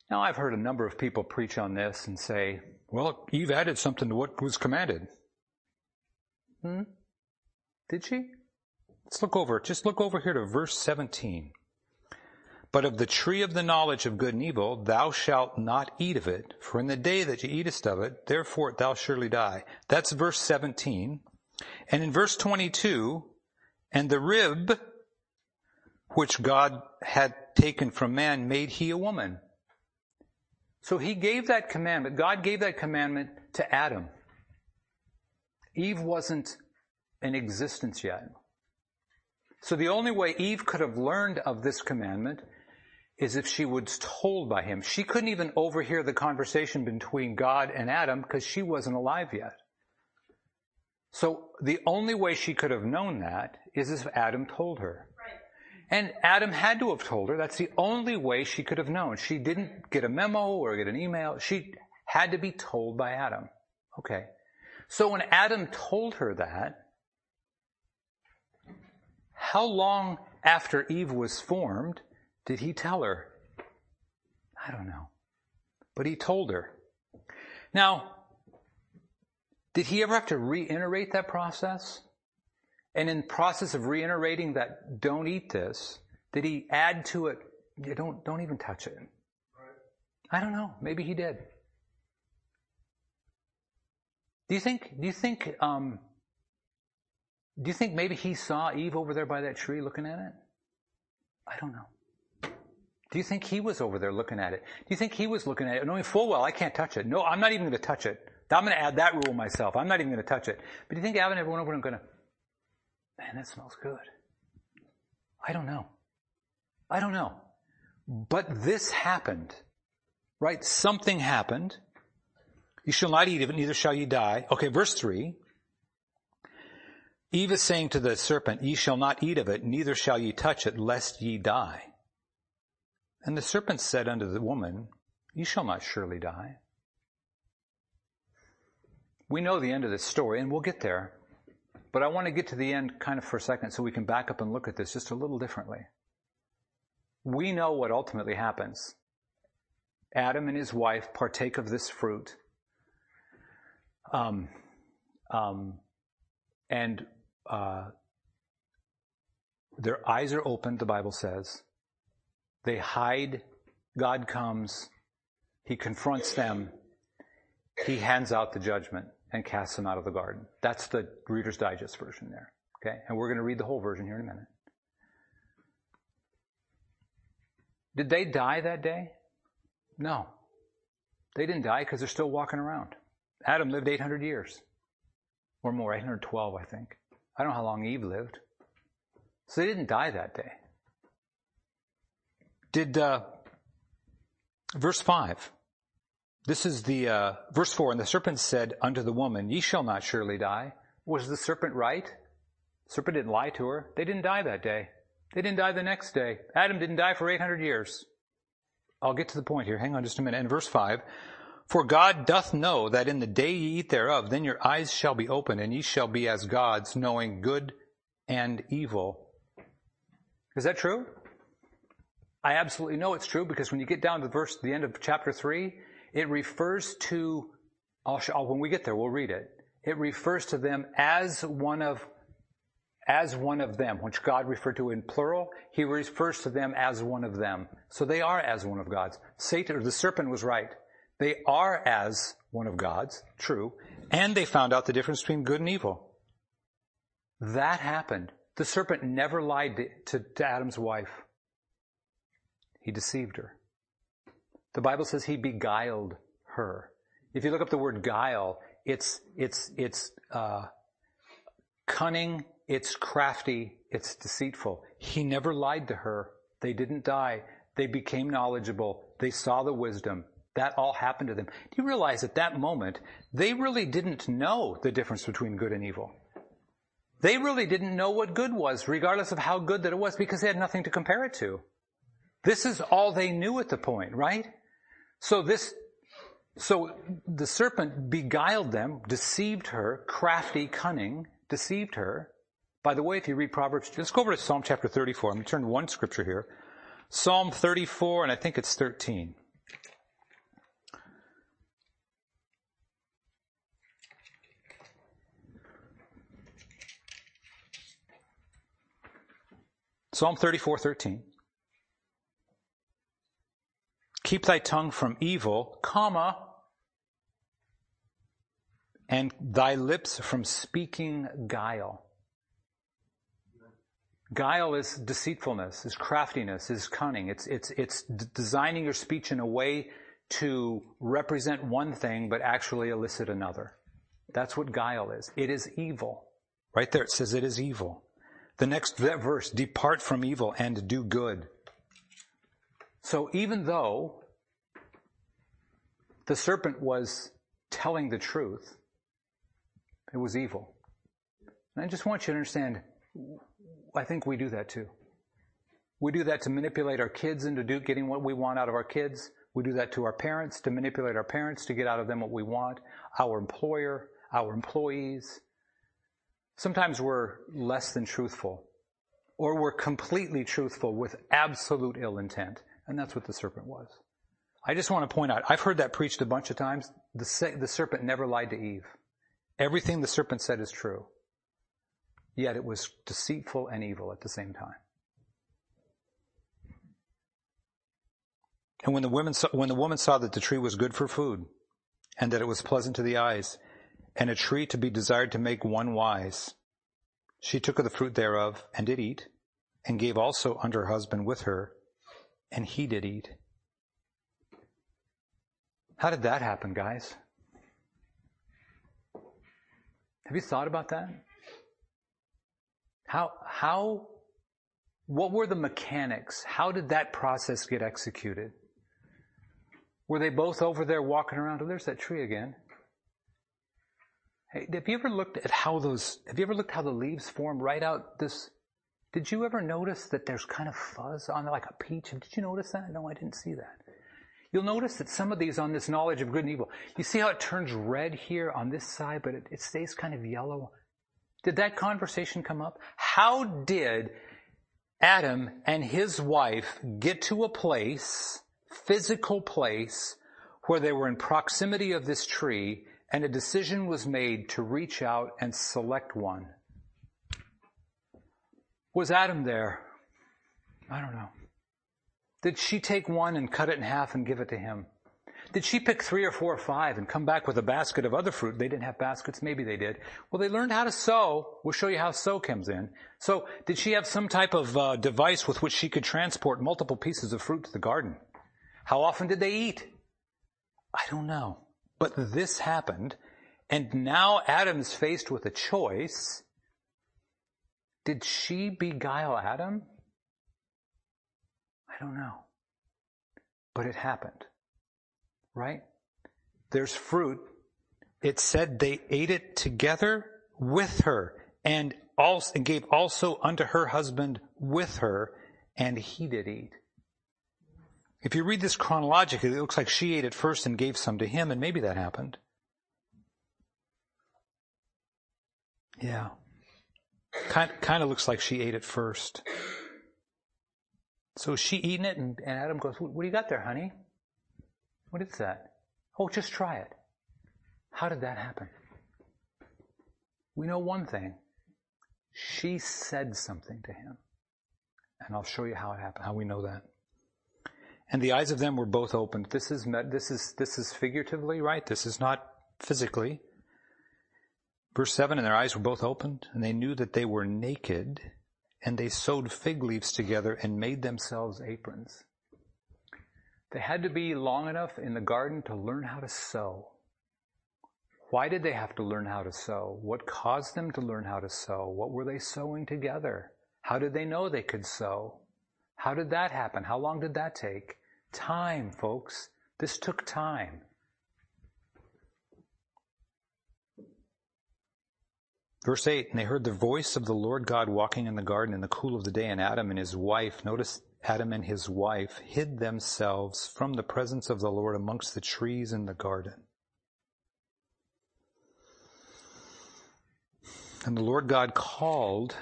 Now I've heard a number of people preach on this and say, Well, Eve added something to what was commanded. Hmm? Did she? Let's look over, just look over here to verse 17. But of the tree of the knowledge of good and evil, thou shalt not eat of it, for in the day that ye eatest of it, therefore thou surely die. That's verse 17. And in verse 22, and the rib which God had taken from man made he a woman. So he gave that commandment, God gave that commandment to Adam. Eve wasn't in existence yet. So the only way Eve could have learned of this commandment is if she was told by him. She couldn't even overhear the conversation between God and Adam because she wasn't alive yet. So the only way she could have known that is if Adam told her. And Adam had to have told her. That's the only way she could have known. She didn't get a memo or get an email. She had to be told by Adam. Okay. So when Adam told her that, how long after Eve was formed did he tell her? I don't know. But he told her. Now, did he ever have to reiterate that process? And in process of reiterating that don't eat this, did he add to it, you don't, don't even touch it? I don't know. Maybe he did. Do you think, do you think, um, do you think maybe he saw Eve over there by that tree looking at it? I don't know. Do you think he was over there looking at it? Do you think he was looking at it knowing full well I can't touch it? No, I'm not even going to touch it. I'm going to add that rule myself. I'm not even going to touch it. But do you think Adam ever went over and going to, man, that smells good? I don't know. I don't know. But this happened, right? Something happened. You shall not eat of it, neither shall you die. Okay, verse three. Eve is saying to the serpent, ye shall not eat of it, neither shall ye touch it, lest ye die. And the serpent said unto the woman, ye shall not surely die. We know the end of this story, and we'll get there. But I want to get to the end kind of for a second so we can back up and look at this just a little differently. We know what ultimately happens. Adam and his wife partake of this fruit. Um, um, and uh, their eyes are opened, the Bible says. They hide. God comes. He confronts them. He hands out the judgment and casts them out of the garden. That's the Reader's Digest version there. Okay? And we're going to read the whole version here in a minute. Did they die that day? No. They didn't die because they're still walking around. Adam lived 800 years or more, 812, I think. I don't know how long Eve lived. So they didn't die that day. Did, uh, verse 5. This is the uh, verse four. And the serpent said unto the woman, "Ye shall not surely die." Was the serpent right? The serpent didn't lie to her. They didn't die that day. They didn't die the next day. Adam didn't die for 800 years. I'll get to the point here. Hang on just a minute. In verse 5, For God doth know that in the day ye eat thereof, then your eyes shall be opened, and ye shall be as gods, knowing good and evil. Is that true? I absolutely know it's true because when you get down to the verse, the end of chapter 3, it refers to, I'll when we get there, we'll read it. It refers to them as one of, as one of them, which God referred to in plural. He refers to them as one of them. So they are as one of God's. Satan, or the serpent was right. They are as one of God's, true, and they found out the difference between good and evil. That happened. The serpent never lied to, to, to Adam's wife. He deceived her. The Bible says he beguiled her. If you look up the word guile, it's, it's, it's, uh, cunning, it's crafty, it's deceitful. He never lied to her. They didn't die. They became knowledgeable. They saw the wisdom. That all happened to them. Do you realize at that moment, they really didn't know the difference between good and evil? They really didn't know what good was, regardless of how good that it was, because they had nothing to compare it to. This is all they knew at the point, right? So this, so the serpent beguiled them, deceived her, crafty, cunning, deceived her. By the way, if you read Proverbs, let's go over to Psalm chapter 34. I'm going to turn one scripture here. Psalm 34, and I think it's 13. Psalm 34, 13. Keep thy tongue from evil, comma, and thy lips from speaking guile. Guile is deceitfulness, is craftiness, is cunning. It's, it's, it's designing your speech in a way to represent one thing but actually elicit another. That's what guile is. It is evil. Right there it says it is evil. The next verse, depart from evil and do good. So even though the serpent was telling the truth, it was evil. And I just want you to understand, I think we do that too. We do that to manipulate our kids into do, getting what we want out of our kids. We do that to our parents to manipulate our parents to get out of them what we want. Our employer, our employees. Sometimes we're less than truthful or we're completely truthful with absolute ill intent. And that's what the serpent was. I just want to point out, I've heard that preached a bunch of times. The, the serpent never lied to Eve. Everything the serpent said is true. Yet it was deceitful and evil at the same time. And when the, women saw, when the woman saw that the tree was good for food, and that it was pleasant to the eyes, and a tree to be desired to make one wise, she took of the fruit thereof, and did eat, and gave also unto her husband with her, and he did eat. How did that happen, guys? Have you thought about that? How, how, what were the mechanics? How did that process get executed? Were they both over there walking around? Oh, there's that tree again. Hey, have you ever looked at how those, have you ever looked how the leaves form right out this, did you ever notice that there's kind of fuzz on there like a peach? Did you notice that? No, I didn't see that. You'll notice that some of these on this knowledge of good and evil, you see how it turns red here on this side, but it, it stays kind of yellow. Did that conversation come up? How did Adam and his wife get to a place, physical place, where they were in proximity of this tree and a decision was made to reach out and select one? Was Adam there? I don't know. Did she take one and cut it in half and give it to him? Did she pick three or four or five and come back with a basket of other fruit? They didn't have baskets. Maybe they did. Well, they learned how to sew. We'll show you how sew comes in. So did she have some type of uh, device with which she could transport multiple pieces of fruit to the garden? How often did they eat? I don't know. But this happened. And now Adam is faced with a choice. Did she beguile Adam? I don't know. But it happened. Right? There's fruit. It said they ate it together with her and also and gave also unto her husband with her, and he did eat. If you read this chronologically, it looks like she ate it first and gave some to him, and maybe that happened. Yeah. Kind, kind of looks like she ate it first. So she eating it, and, and Adam goes, What do you got there, honey? What is that? Oh, just try it. How did that happen? We know one thing. She said something to him. And I'll show you how it happened, how we know that. And the eyes of them were both opened. This is, this is, this is figuratively, right? This is not physically. Verse 7, and their eyes were both opened, and they knew that they were naked, and they sewed fig leaves together and made themselves aprons. They had to be long enough in the garden to learn how to sew. Why did they have to learn how to sew? What caused them to learn how to sew? What were they sewing together? How did they know they could sew? How did that happen? How long did that take? Time, folks. This took time. Verse 8, and they heard the voice of the Lord God walking in the garden in the cool of the day, and Adam and his wife, notice Adam and his wife, hid themselves from the presence of the Lord amongst the trees in the garden. And the Lord God called,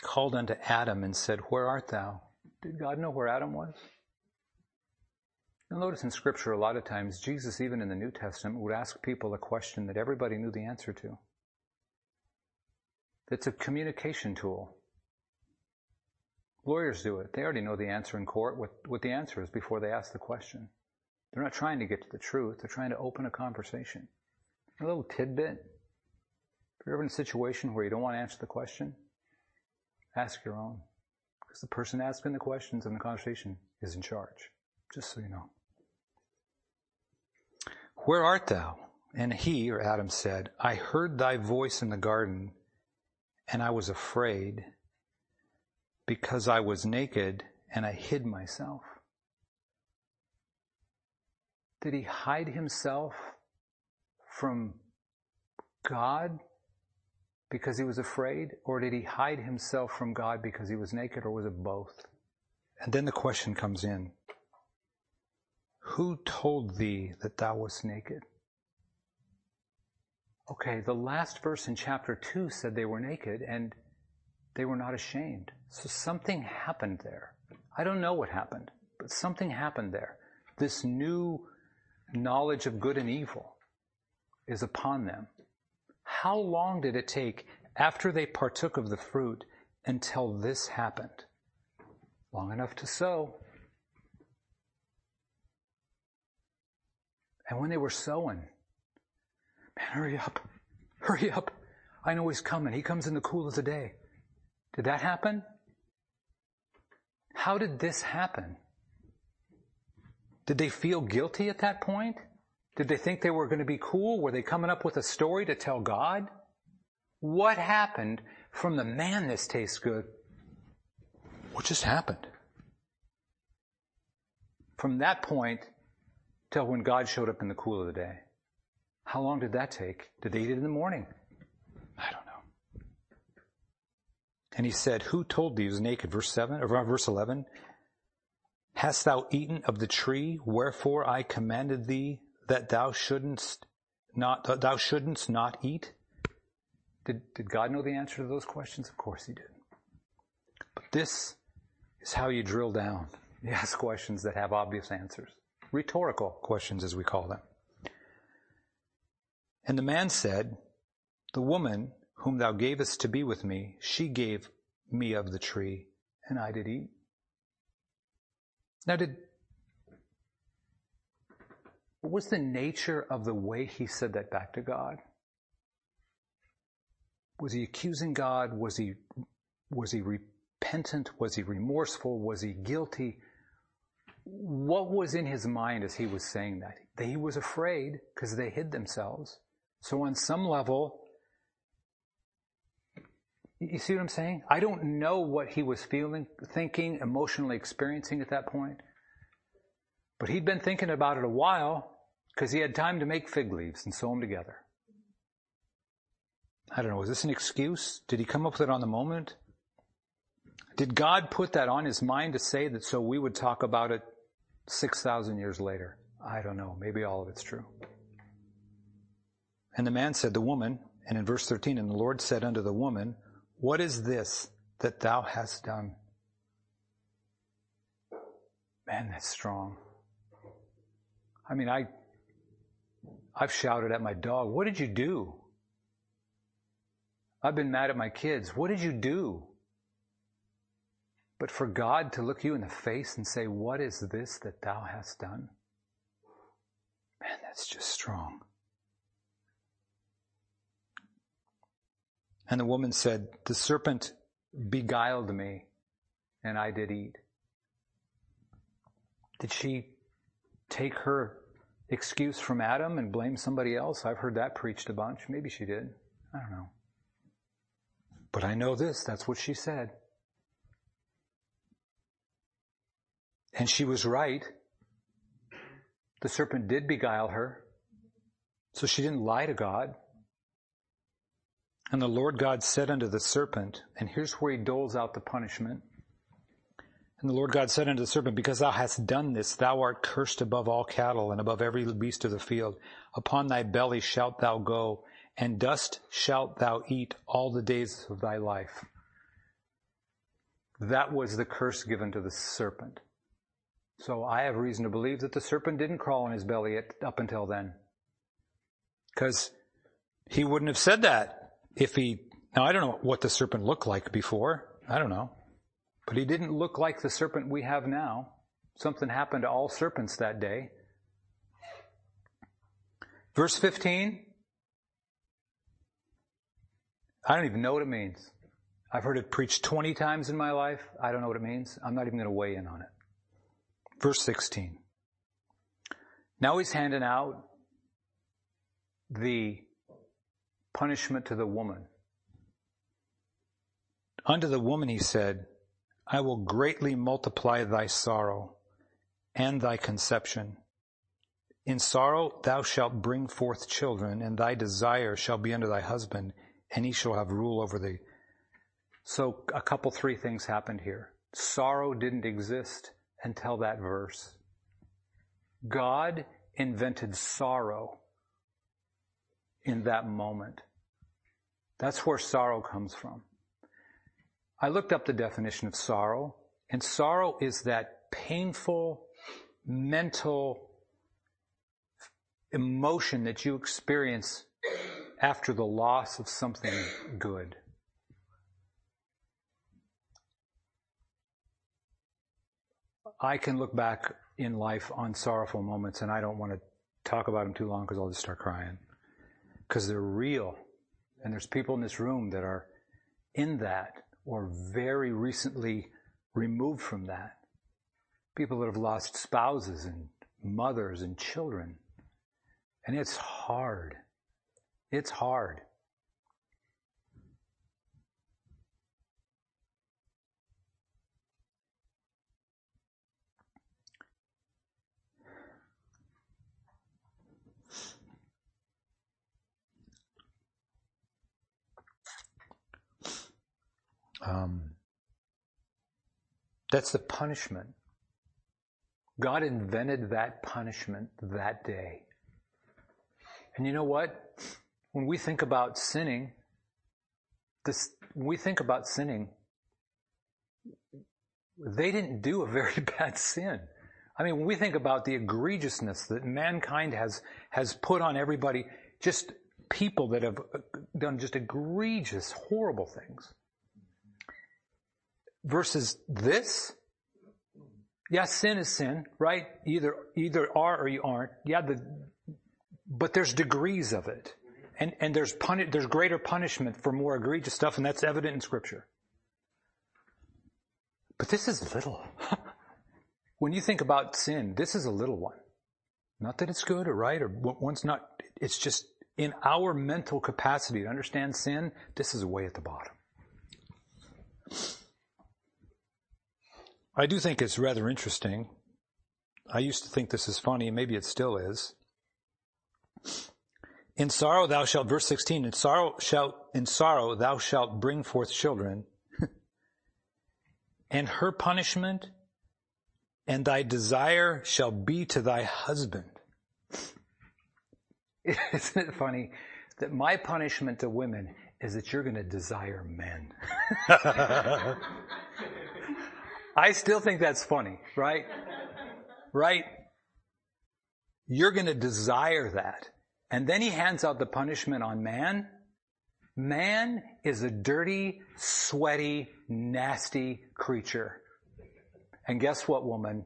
called unto Adam and said, Where art thou? Did God know where Adam was? You'll notice in Scripture a lot of times, Jesus, even in the New Testament, would ask people a question that everybody knew the answer to. It's a communication tool. Lawyers do it. They already know the answer in court, what, what the answer is before they ask the question. They're not trying to get to the truth, they're trying to open a conversation. A little tidbit. If you're ever in a situation where you don't want to answer the question, ask your own. Because the person asking the questions in the conversation is in charge. Just so you know. Where art thou? And he, or Adam, said, I heard thy voice in the garden, and I was afraid, because I was naked, and I hid myself. Did he hide himself from God because he was afraid? Or did he hide himself from God because he was naked, or was it both? And then the question comes in who told thee that thou wast naked? Okay, the last verse in chapter 2 said they were naked and they were not ashamed. So something happened there. I don't know what happened, but something happened there. This new knowledge of good and evil is upon them. How long did it take after they partook of the fruit until this happened? Long enough to sew, And when they were sewing, man, hurry up, hurry up. I know he's coming. He comes in the cool of the day. Did that happen? How did this happen? Did they feel guilty at that point? Did they think they were going to be cool? Were they coming up with a story to tell God? What happened from the man this tastes good? What just happened? From that point, till when God showed up in the cool of the day. How long did that take? Did they eat it in the morning? I don't know. And he said, Who told thee he was naked? Verse 7 or verse 11. Hast thou eaten of the tree wherefore I commanded thee that thou shouldn't not thou not eat? Did, did God know the answer to those questions? Of course he did. But this is how you drill down. You ask questions that have obvious answers rhetorical questions as we call them. And the man said, The woman whom thou gavest to be with me, she gave me of the tree, and I did eat. Now, did what was the nature of the way he said that back to God? Was he accusing God? Was he was he repentant? Was he remorseful? Was he guilty? what was in his mind as he was saying that? That he was afraid because they hid themselves. So on some level, you see what I'm saying? I don't know what he was feeling, thinking, emotionally experiencing at that point. But he'd been thinking about it a while because he had time to make fig leaves and sew them together. I don't know, was this an excuse? Did he come up with it on the moment? Did God put that on his mind to say that so we would talk about it 6,000 years later? I don't know. Maybe all of it's true. And the man said, The woman, and in verse 13, and the Lord said unto the woman, What is this that thou hast done? Man, that's strong. I mean, I, I've shouted at my dog, What did you do? I've been mad at my kids. What did you do? But for God to look you in the face and say, What is this that thou hast done? Man, that's just strong. And the woman said, The serpent beguiled me, and I did eat. Did she take her excuse from Adam and blame somebody else? I've heard that preached a bunch. Maybe she did. I don't know. But I know this, that's what she said. And she was right. The serpent did beguile her. So she didn't lie to God. And the Lord God said unto the serpent, and here's where he doles out the punishment. And the Lord God said unto the serpent, Because thou hast done this, thou art cursed above all cattle and above every beast of the field. Upon thy belly shalt thou go, and dust shalt thou eat all the days of thy life. That was the curse given to the serpent. So I have reason to believe that the serpent didn't crawl on his belly up until then. Because he wouldn't have said that if he, now I don't know what the serpent looked like before. I don't know. But he didn't look like the serpent we have now. Something happened to all serpents that day. Verse 15. I don't even know what it means. I've heard it preached 20 times in my life. I don't know what it means. I'm not even going to weigh in on it. Verse 16. Now he's handing out the punishment to the woman. Unto the woman he said, I will greatly multiply thy sorrow and thy conception. In sorrow thou shalt bring forth children, and thy desire shall be unto thy husband, and he shall have rule over thee. So a couple, three things happened here. Sorrow didn't exist until that verse. God invented sorrow in that moment. That's where sorrow comes from. I looked up the definition of sorrow, and sorrow is that painful mental emotion that you experience after the loss of something good. I can look back in life on sorrowful moments, and I don't want to talk about them too long because I'll just start crying. Because they're real. And there's people in this room that are in that or very recently removed from that. People that have lost spouses and mothers and children. And it's hard. It's hard. Um, that's the punishment. God invented that punishment that day. And you know what? When we think about sinning, this, when we think about sinning, they didn't do a very bad sin. I mean, when we think about the egregiousness that mankind has, has put on everybody, just people that have done just egregious, horrible things versus this. Yeah, sin is sin, right? Either, either are or you aren't. Yeah, the, but there's degrees of it. And, and there's puni- there's greater punishment for more egregious stuff, and that's evident in scripture. But this is little. when you think about sin, this is a little one. Not that it's good or right or one's not, it's just in our mental capacity to understand sin, this is way at the bottom. I do think it's rather interesting. I used to think this is funny, and maybe it still is. In sorrow thou shalt, verse 16, in sorrow shalt, in sorrow thou shalt bring forth children, and her punishment and thy desire shall be to thy husband. Isn't it funny that my punishment to women is that you're going to desire men? I still think that's funny, right? Right? You're going to desire that. And then he hands out the punishment on man. Man is a dirty, sweaty, nasty creature. And guess what, woman?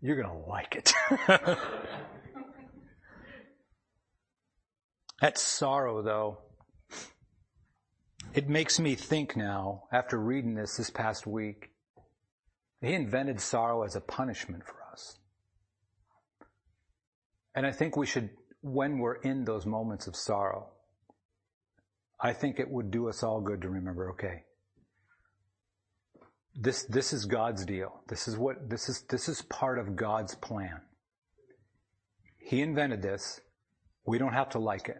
You're going to like it. That's sorrow, though. It makes me think now, after reading this this past week, he invented sorrow as a punishment for us. And I think we should, when we're in those moments of sorrow, I think it would do us all good to remember, okay, this, this is God's deal. This is what, this is, this is part of God's plan. He invented this. We don't have to like it.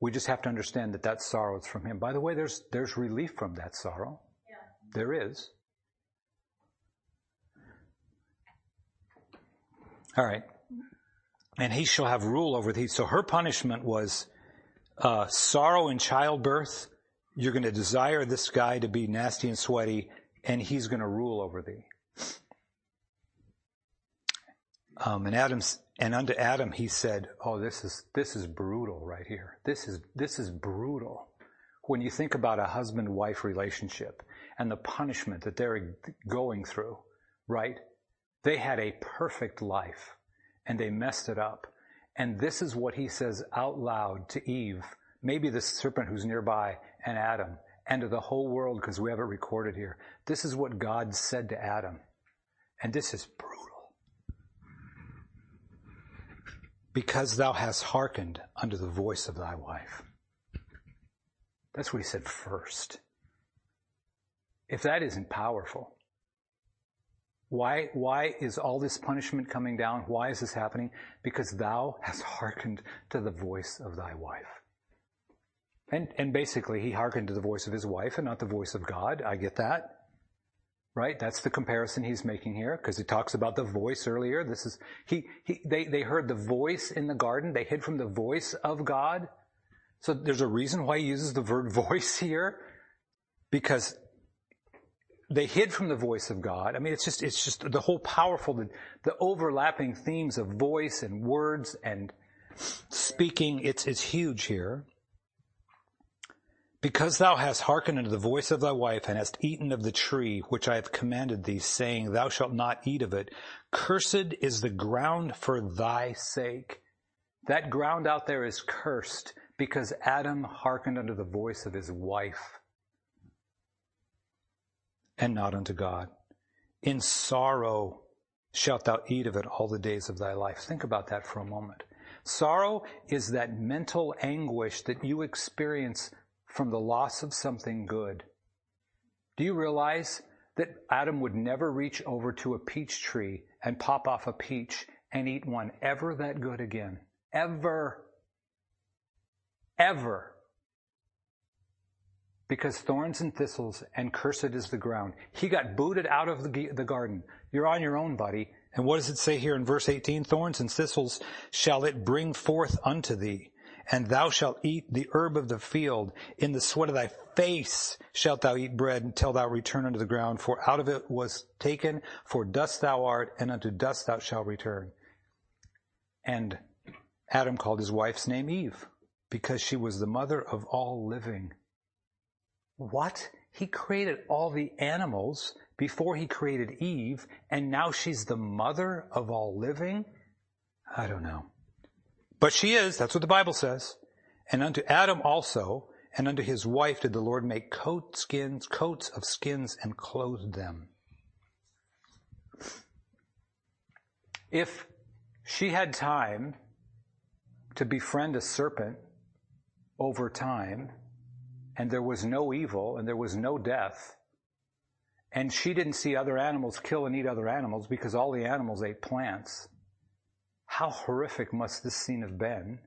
We just have to understand that that sorrow is from him. By the way, there's, there's relief from that sorrow. Yeah. There is. All right. And he shall have rule over thee. So her punishment was uh, sorrow in childbirth. You're going to desire this guy to be nasty and sweaty, and he's going to rule over thee. Um, and Adam's and unto Adam he said, "Oh, this is this is brutal right here. This is this is brutal." When you think about a husband-wife relationship and the punishment that they're going through, right? They had a perfect life and they messed it up. And this is what he says out loud to Eve, maybe the serpent who's nearby, and Adam, and to the whole world because we have it recorded here. This is what God said to Adam. And this is brutal. Because thou hast hearkened unto the voice of thy wife. That's what he said first. If that isn't powerful, why, why is all this punishment coming down? Why is this happening? Because thou hast hearkened to the voice of thy wife. And, and basically, he hearkened to the voice of his wife and not the voice of God. I get that. Right? That's the comparison he's making here, because he talks about the voice earlier. This is, he, he, they, they heard the voice in the garden. They hid from the voice of God. So there's a reason why he uses the word voice here, because they hid from the voice of God. I mean, it's just, it's just the whole powerful, the, the overlapping themes of voice and words and speaking. It's, it's huge here. Because thou hast hearkened unto the voice of thy wife and hast eaten of the tree which I have commanded thee, saying, Thou shalt not eat of it, cursed is the ground for thy sake. That ground out there is cursed because Adam hearkened unto the voice of his wife and not unto God. In sorrow shalt thou eat of it all the days of thy life. Think about that for a moment. Sorrow is that mental anguish that you experience from the loss of something good. Do you realize that Adam would never reach over to a peach tree and pop off a peach and eat one ever that good again? Ever. Ever because thorns and thistles and cursed is the ground. He got booted out of the, the garden. You're on your own, buddy. And what does it say here in verse 18? Thorns and thistles shall it bring forth unto thee, and thou shalt eat the herb of the field. In the sweat of thy face shalt thou eat bread until thou return unto the ground, for out of it was taken, for dust thou art, and unto dust thou shalt return. And Adam called his wife's name Eve, because she was the mother of all living. What? He created all the animals before he created Eve, and now she's the mother of all living? I don't know. But she is, that's what the Bible says. And unto Adam also, and unto his wife did the Lord make coat skins, coats of skins and clothed them. If she had time to befriend a serpent over time, and there was no evil and there was no death. And she didn't see other animals kill and eat other animals because all the animals ate plants. How horrific must this scene have been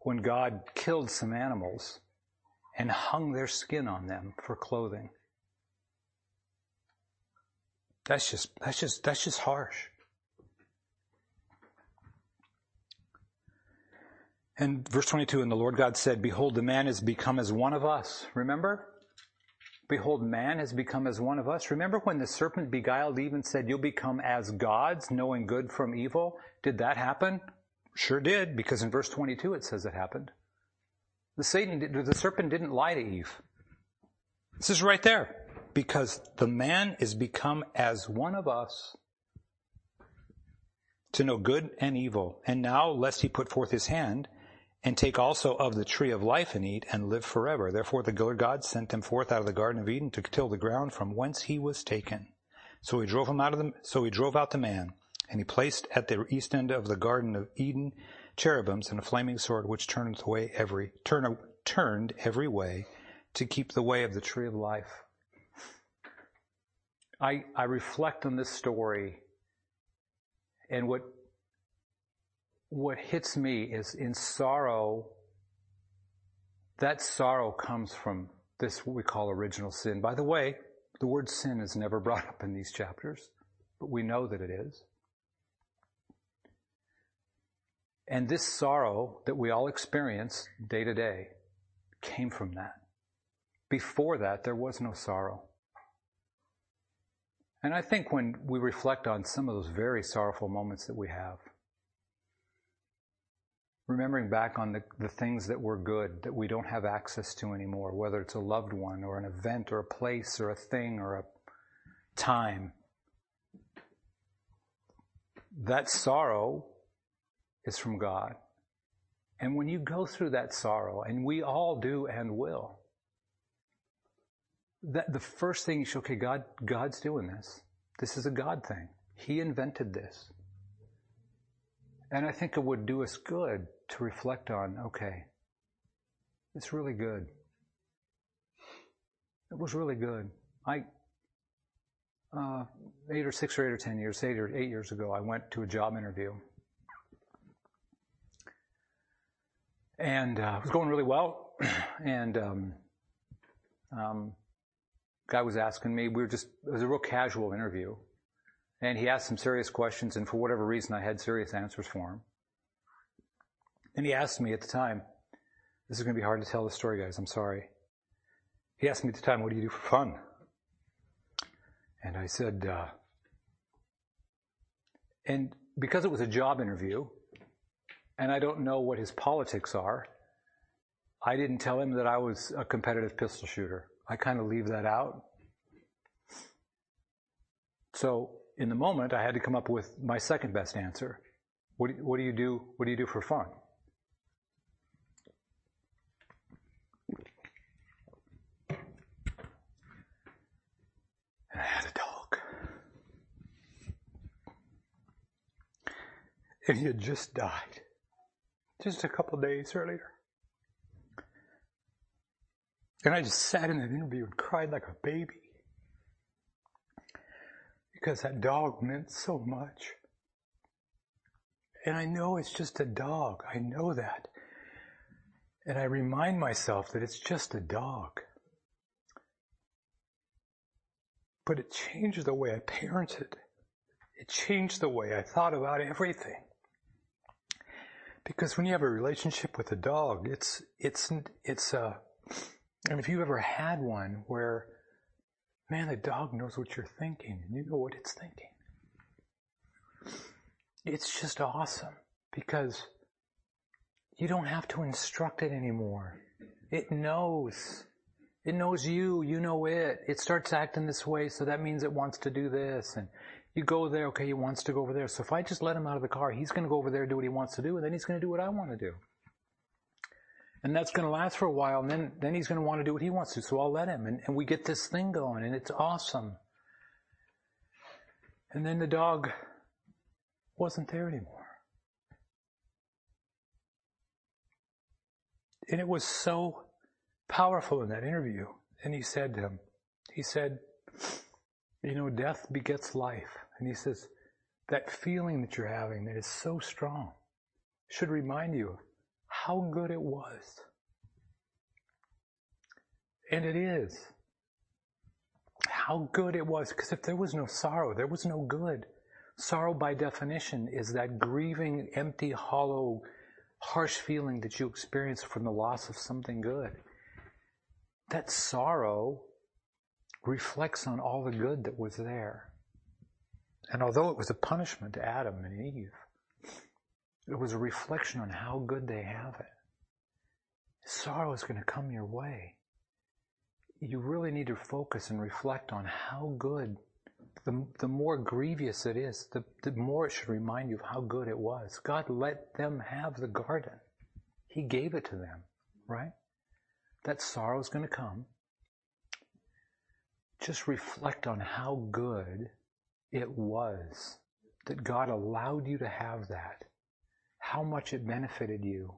when God killed some animals and hung their skin on them for clothing? That's just, that's just, that's just harsh. And verse 22, and the Lord God said, Behold, the man has become as one of us. Remember? Behold, man has become as one of us. Remember when the serpent beguiled Eve and said, You'll become as gods, knowing good from evil? Did that happen? Sure did, because in verse 22 it says it happened. The Satan, the serpent didn't lie to Eve. This is right there. Because the man is become as one of us to know good and evil. And now, lest he put forth his hand and take also of the tree of life and eat and live forever. Therefore the Lord God sent him forth out of the Garden of Eden to till the ground from whence he was taken. So he drove him out of the, so he drove out the man, and he placed at the east end of the Garden of Eden cherubims and a flaming sword which turned away every, turn, turned every way to keep the way of the tree of life. I, I reflect on this story and what what hits me is in sorrow, that sorrow comes from this, what we call original sin. By the way, the word sin is never brought up in these chapters, but we know that it is. And this sorrow that we all experience day to day came from that. Before that, there was no sorrow. And I think when we reflect on some of those very sorrowful moments that we have, remembering back on the, the things that were good that we don't have access to anymore, whether it's a loved one or an event or a place or a thing or a time, that sorrow is from God. And when you go through that sorrow, and we all do and will, that the first thing you should, okay, God, God's doing this. This is a God thing. He invented this. And I think it would do us good to reflect on, okay, it's really good. It was really good. I, uh, eight or six or eight or ten years, eight or eight years ago, I went to a job interview. And uh, it was going really well. and um, um, guy was asking me, we were just, it was a real casual interview. And he asked some serious questions, and for whatever reason, I had serious answers for him. And he asked me at the time, this is going to be hard to tell the story, guys, I'm sorry. He asked me at the time, what do you do for fun? And I said, uh, and because it was a job interview, and I don't know what his politics are, I didn't tell him that I was a competitive pistol shooter. I kind of leave that out. So in the moment, I had to come up with my second best answer. What what do you do? What do you do for fun? And I had a dog. And he had just died, just a couple days earlier. And I just sat in that interview and cried like a baby. Because that dog meant so much. And I know it's just a dog. I know that. And I remind myself that it's just a dog. But it changed the way I parented. It changed the way I thought about everything. Because when you have a relationship with a dog, it's, it's, it's uh, a, and if you've ever had one where, man, the dog knows what you're thinking and you know what it's thinking. It's just awesome because you don't have to instruct it anymore. It knows. It knows you, you know it. It starts acting this way, so that means it wants to do this. And you go there, okay, he wants to go over there. So if I just let him out of the car, he's going to go over there do what he wants to do, and then he's going to do what I want to do. And that's going to last for a while, and then, then he's going to want to do what he wants to, so I'll let him. And, and we get this thing going, and it's awesome. And then the dog wasn't there anymore. And it was so powerful in that interview. And he said to him, he said, you know, death begets life. And he says, that feeling that you're having that is so strong should remind you how good it was. And it is. How good it was. Because if there was no sorrow, there was no good. Sorrow, by definition, is that grieving, empty, hollow, harsh feeling that you experience from the loss of something good. That sorrow reflects on all the good that was there. And although it was a punishment to Adam and Eve, it was a reflection on how good they have it. Sorrow is going to come your way. You really need to focus and reflect on how good, the, the more grievous it is, the, the more it should remind you of how good it was. God let them have the garden. He gave it to them, right? That sorrow is going to come. Just reflect on how good it was that God allowed you to have that how much it benefited you.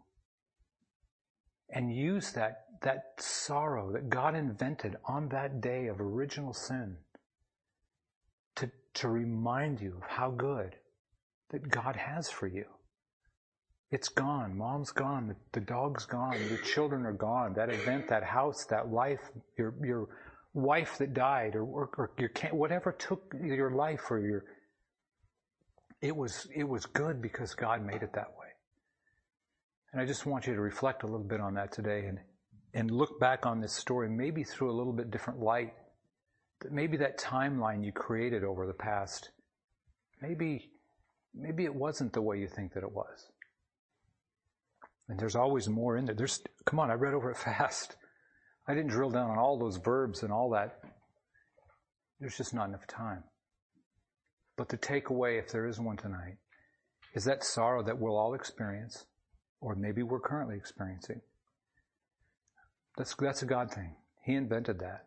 And use that, that sorrow that God invented on that day of original sin to, to remind you of how good that God has for you. It's gone. Mom's gone. The, the dog's gone. Your children are gone. That event, that house, that life, your your wife that died, or, or, or your whatever took your life, or your it was it was good because God made it that way. And I just want you to reflect a little bit on that today and and look back on this story maybe through a little bit different light. That maybe that timeline you created over the past, maybe maybe it wasn't the way you think that it was. And there's always more in there. There's, come on, I read over it fast. I didn't drill down on all those verbs and all that. There's just not enough time. But the takeaway, if there is one tonight, is that sorrow that we'll all experience, or maybe we're currently experiencing. That's, that's a God thing. He invented that.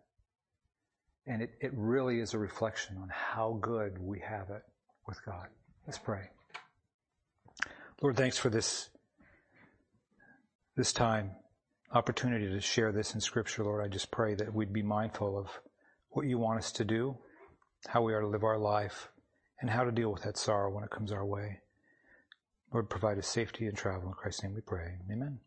And it, it really is a reflection on how good we have it with God. Let's pray. Lord, thanks for this this time, opportunity to share this in Scripture, Lord, I just pray that we'd be mindful of what you want us to do, how we are to live our life, and how to deal with that sorrow when it comes our way. Lord, provide us safety and travel. In Christ's name we pray. Amen.